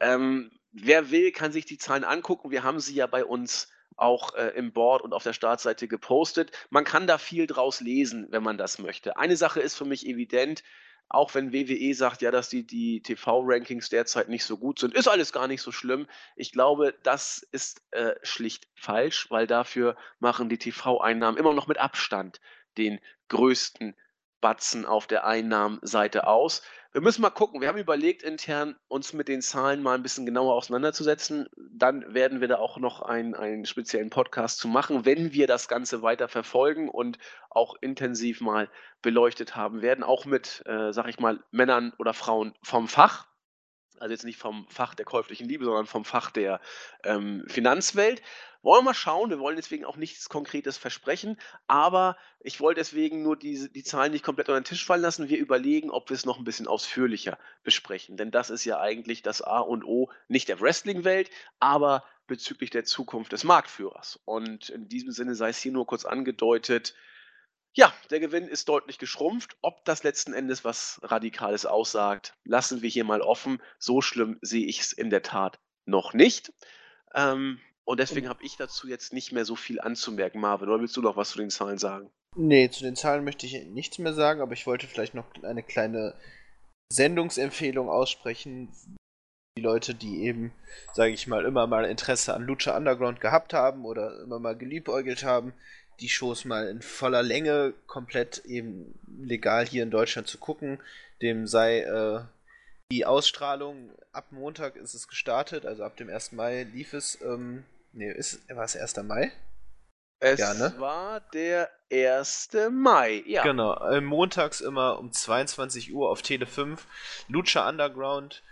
Ähm, wer will, kann sich die Zahlen angucken. Wir haben sie ja bei uns auch äh, im Board und auf der Startseite gepostet. Man kann da viel draus lesen, wenn man das möchte. Eine Sache ist für mich evident, auch wenn WWE sagt, ja, dass die, die TV-Rankings derzeit nicht so gut sind, ist alles gar nicht so schlimm. Ich glaube, das ist äh, schlicht falsch, weil dafür machen die TV-Einnahmen immer noch mit Abstand den größten Batzen auf der Einnahmenseite aus. Wir müssen mal gucken. Wir haben überlegt, intern uns mit den Zahlen mal ein bisschen genauer auseinanderzusetzen. Dann werden wir da auch noch einen, einen speziellen Podcast zu machen, wenn wir das Ganze weiter verfolgen und auch intensiv mal beleuchtet haben werden. Auch mit, äh, sag ich mal, Männern oder Frauen vom Fach. Also jetzt nicht vom Fach der käuflichen Liebe, sondern vom Fach der ähm, Finanzwelt. Wollen wir mal schauen. Wir wollen deswegen auch nichts Konkretes versprechen, aber ich wollte deswegen nur diese, die Zahlen nicht komplett unter den Tisch fallen lassen. Wir überlegen, ob wir es noch ein bisschen ausführlicher besprechen. Denn das ist ja eigentlich das A und O nicht der Wrestling-Welt, aber bezüglich der Zukunft des Marktführers. Und in diesem Sinne sei es hier nur kurz angedeutet, ja, der Gewinn ist deutlich geschrumpft. Ob das letzten Endes was Radikales aussagt, lassen wir hier mal offen. So schlimm sehe ich es in der Tat noch nicht. Ähm, und deswegen habe ich dazu jetzt nicht mehr so viel anzumerken, Marvin. Oder willst du noch was zu den Zahlen sagen? Nee, zu den Zahlen möchte ich nichts mehr sagen, aber ich wollte vielleicht noch eine kleine Sendungsempfehlung aussprechen. Die Leute, die eben, sage ich mal, immer mal Interesse an Lucha Underground gehabt haben oder immer mal geliebäugelt haben, die Shows mal in voller Länge komplett eben legal hier in Deutschland zu gucken. Dem sei äh, die Ausstrahlung ab Montag ist es gestartet, also ab dem 1. Mai lief es ähm, Nee, ist, war es 1. Mai? Es ja, ne? war der 1. Mai, ja. Genau, äh, montags immer um 22 Uhr auf Tele 5 Lucha Underground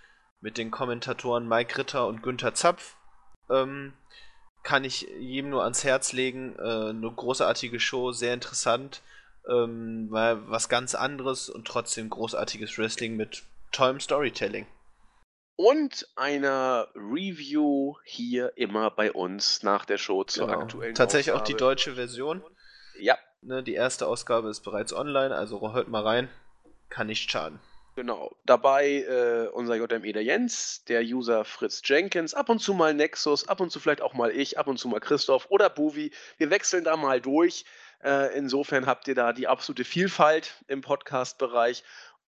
mit den Kommentatoren Mike Ritter und Günther Zapf. Ähm, kann ich jedem nur ans Herz legen. Äh, eine großartige Show, sehr interessant. Ähm, war was ganz anderes und trotzdem großartiges Wrestling mit tollem Storytelling und einer Review hier immer bei uns nach der Show zur genau. aktuellen Tatsächlich Ausgabe. auch die deutsche Version. Ja. Ne, die erste Ausgabe ist bereits online, also hört mal rein. Kann nicht schaden. Genau. Dabei äh, unser JME der Jens, der User Fritz Jenkins, ab und zu mal Nexus, ab und zu vielleicht auch mal ich, ab und zu mal Christoph oder Buvi. Wir wechseln da mal durch. Äh, insofern habt ihr da die absolute Vielfalt im Podcast-Bereich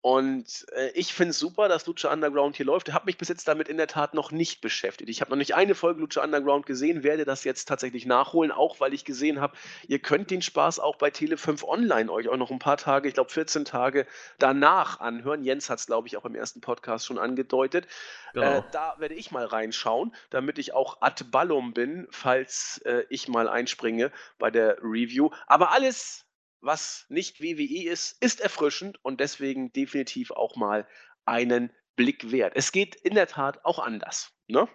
und äh, ich finde es super, dass Lucha Underground hier läuft. Ich habe mich bis jetzt damit in der Tat noch nicht beschäftigt. Ich habe noch nicht eine Folge Lucha Underground gesehen, werde das jetzt tatsächlich nachholen, auch weil ich gesehen habe, ihr könnt den Spaß auch bei Tele5 Online euch auch noch ein paar Tage, ich glaube 14 Tage danach anhören. Jens hat es, glaube ich, auch im ersten Podcast schon angedeutet. Genau. Äh, da werde ich mal reinschauen, damit ich auch ad ballum bin, falls äh, ich mal einspringe bei der Review. Aber alles was nicht WWE ist, ist erfrischend und deswegen definitiv auch mal einen Blick wert. Es geht in der Tat auch anders, ne?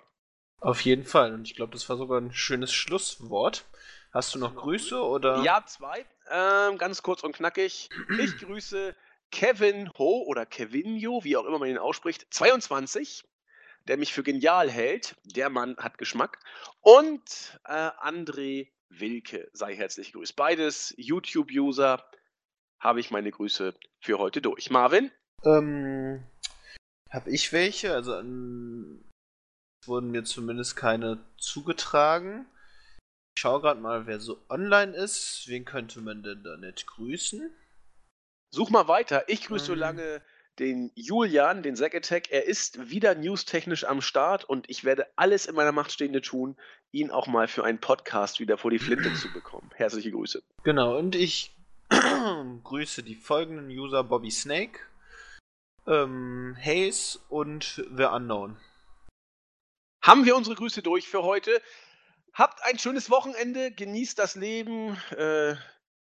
Auf jeden Fall. Und ich glaube, das war sogar ein schönes Schlusswort. Hast du noch Grüße oder? Ja, zwei. Ähm, ganz kurz und knackig. Ich grüße Kevin Ho oder Kevinio, wie auch immer man ihn ausspricht, 22, der mich für genial hält. Der Mann hat Geschmack. Und äh, André Wilke sei herzlich gegrüßt. Beides YouTube-User habe ich meine Grüße für heute durch. Marvin? Ähm, habe ich welche? Also an, wurden mir zumindest keine zugetragen. Ich schaue gerade mal, wer so online ist. Wen könnte man denn da nicht grüßen? Such mal weiter. Ich grüße ähm. so lange den Julian, den Zack Attack. Er ist wieder newstechnisch am Start und ich werde alles in meiner Macht Stehende tun, ihn auch mal für einen Podcast wieder vor die Flinte zu bekommen. Herzliche Grüße. Genau, und ich grüße die folgenden User Bobby Snake, ähm, Hayes und The Unknown. Haben wir unsere Grüße durch für heute. Habt ein schönes Wochenende, genießt das Leben. Äh,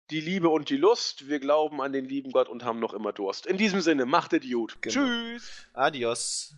die Liebe und die Lust. Wir glauben an den lieben Gott und haben noch immer Durst. In diesem Sinne, macht es gut. Genau. Tschüss. Adios.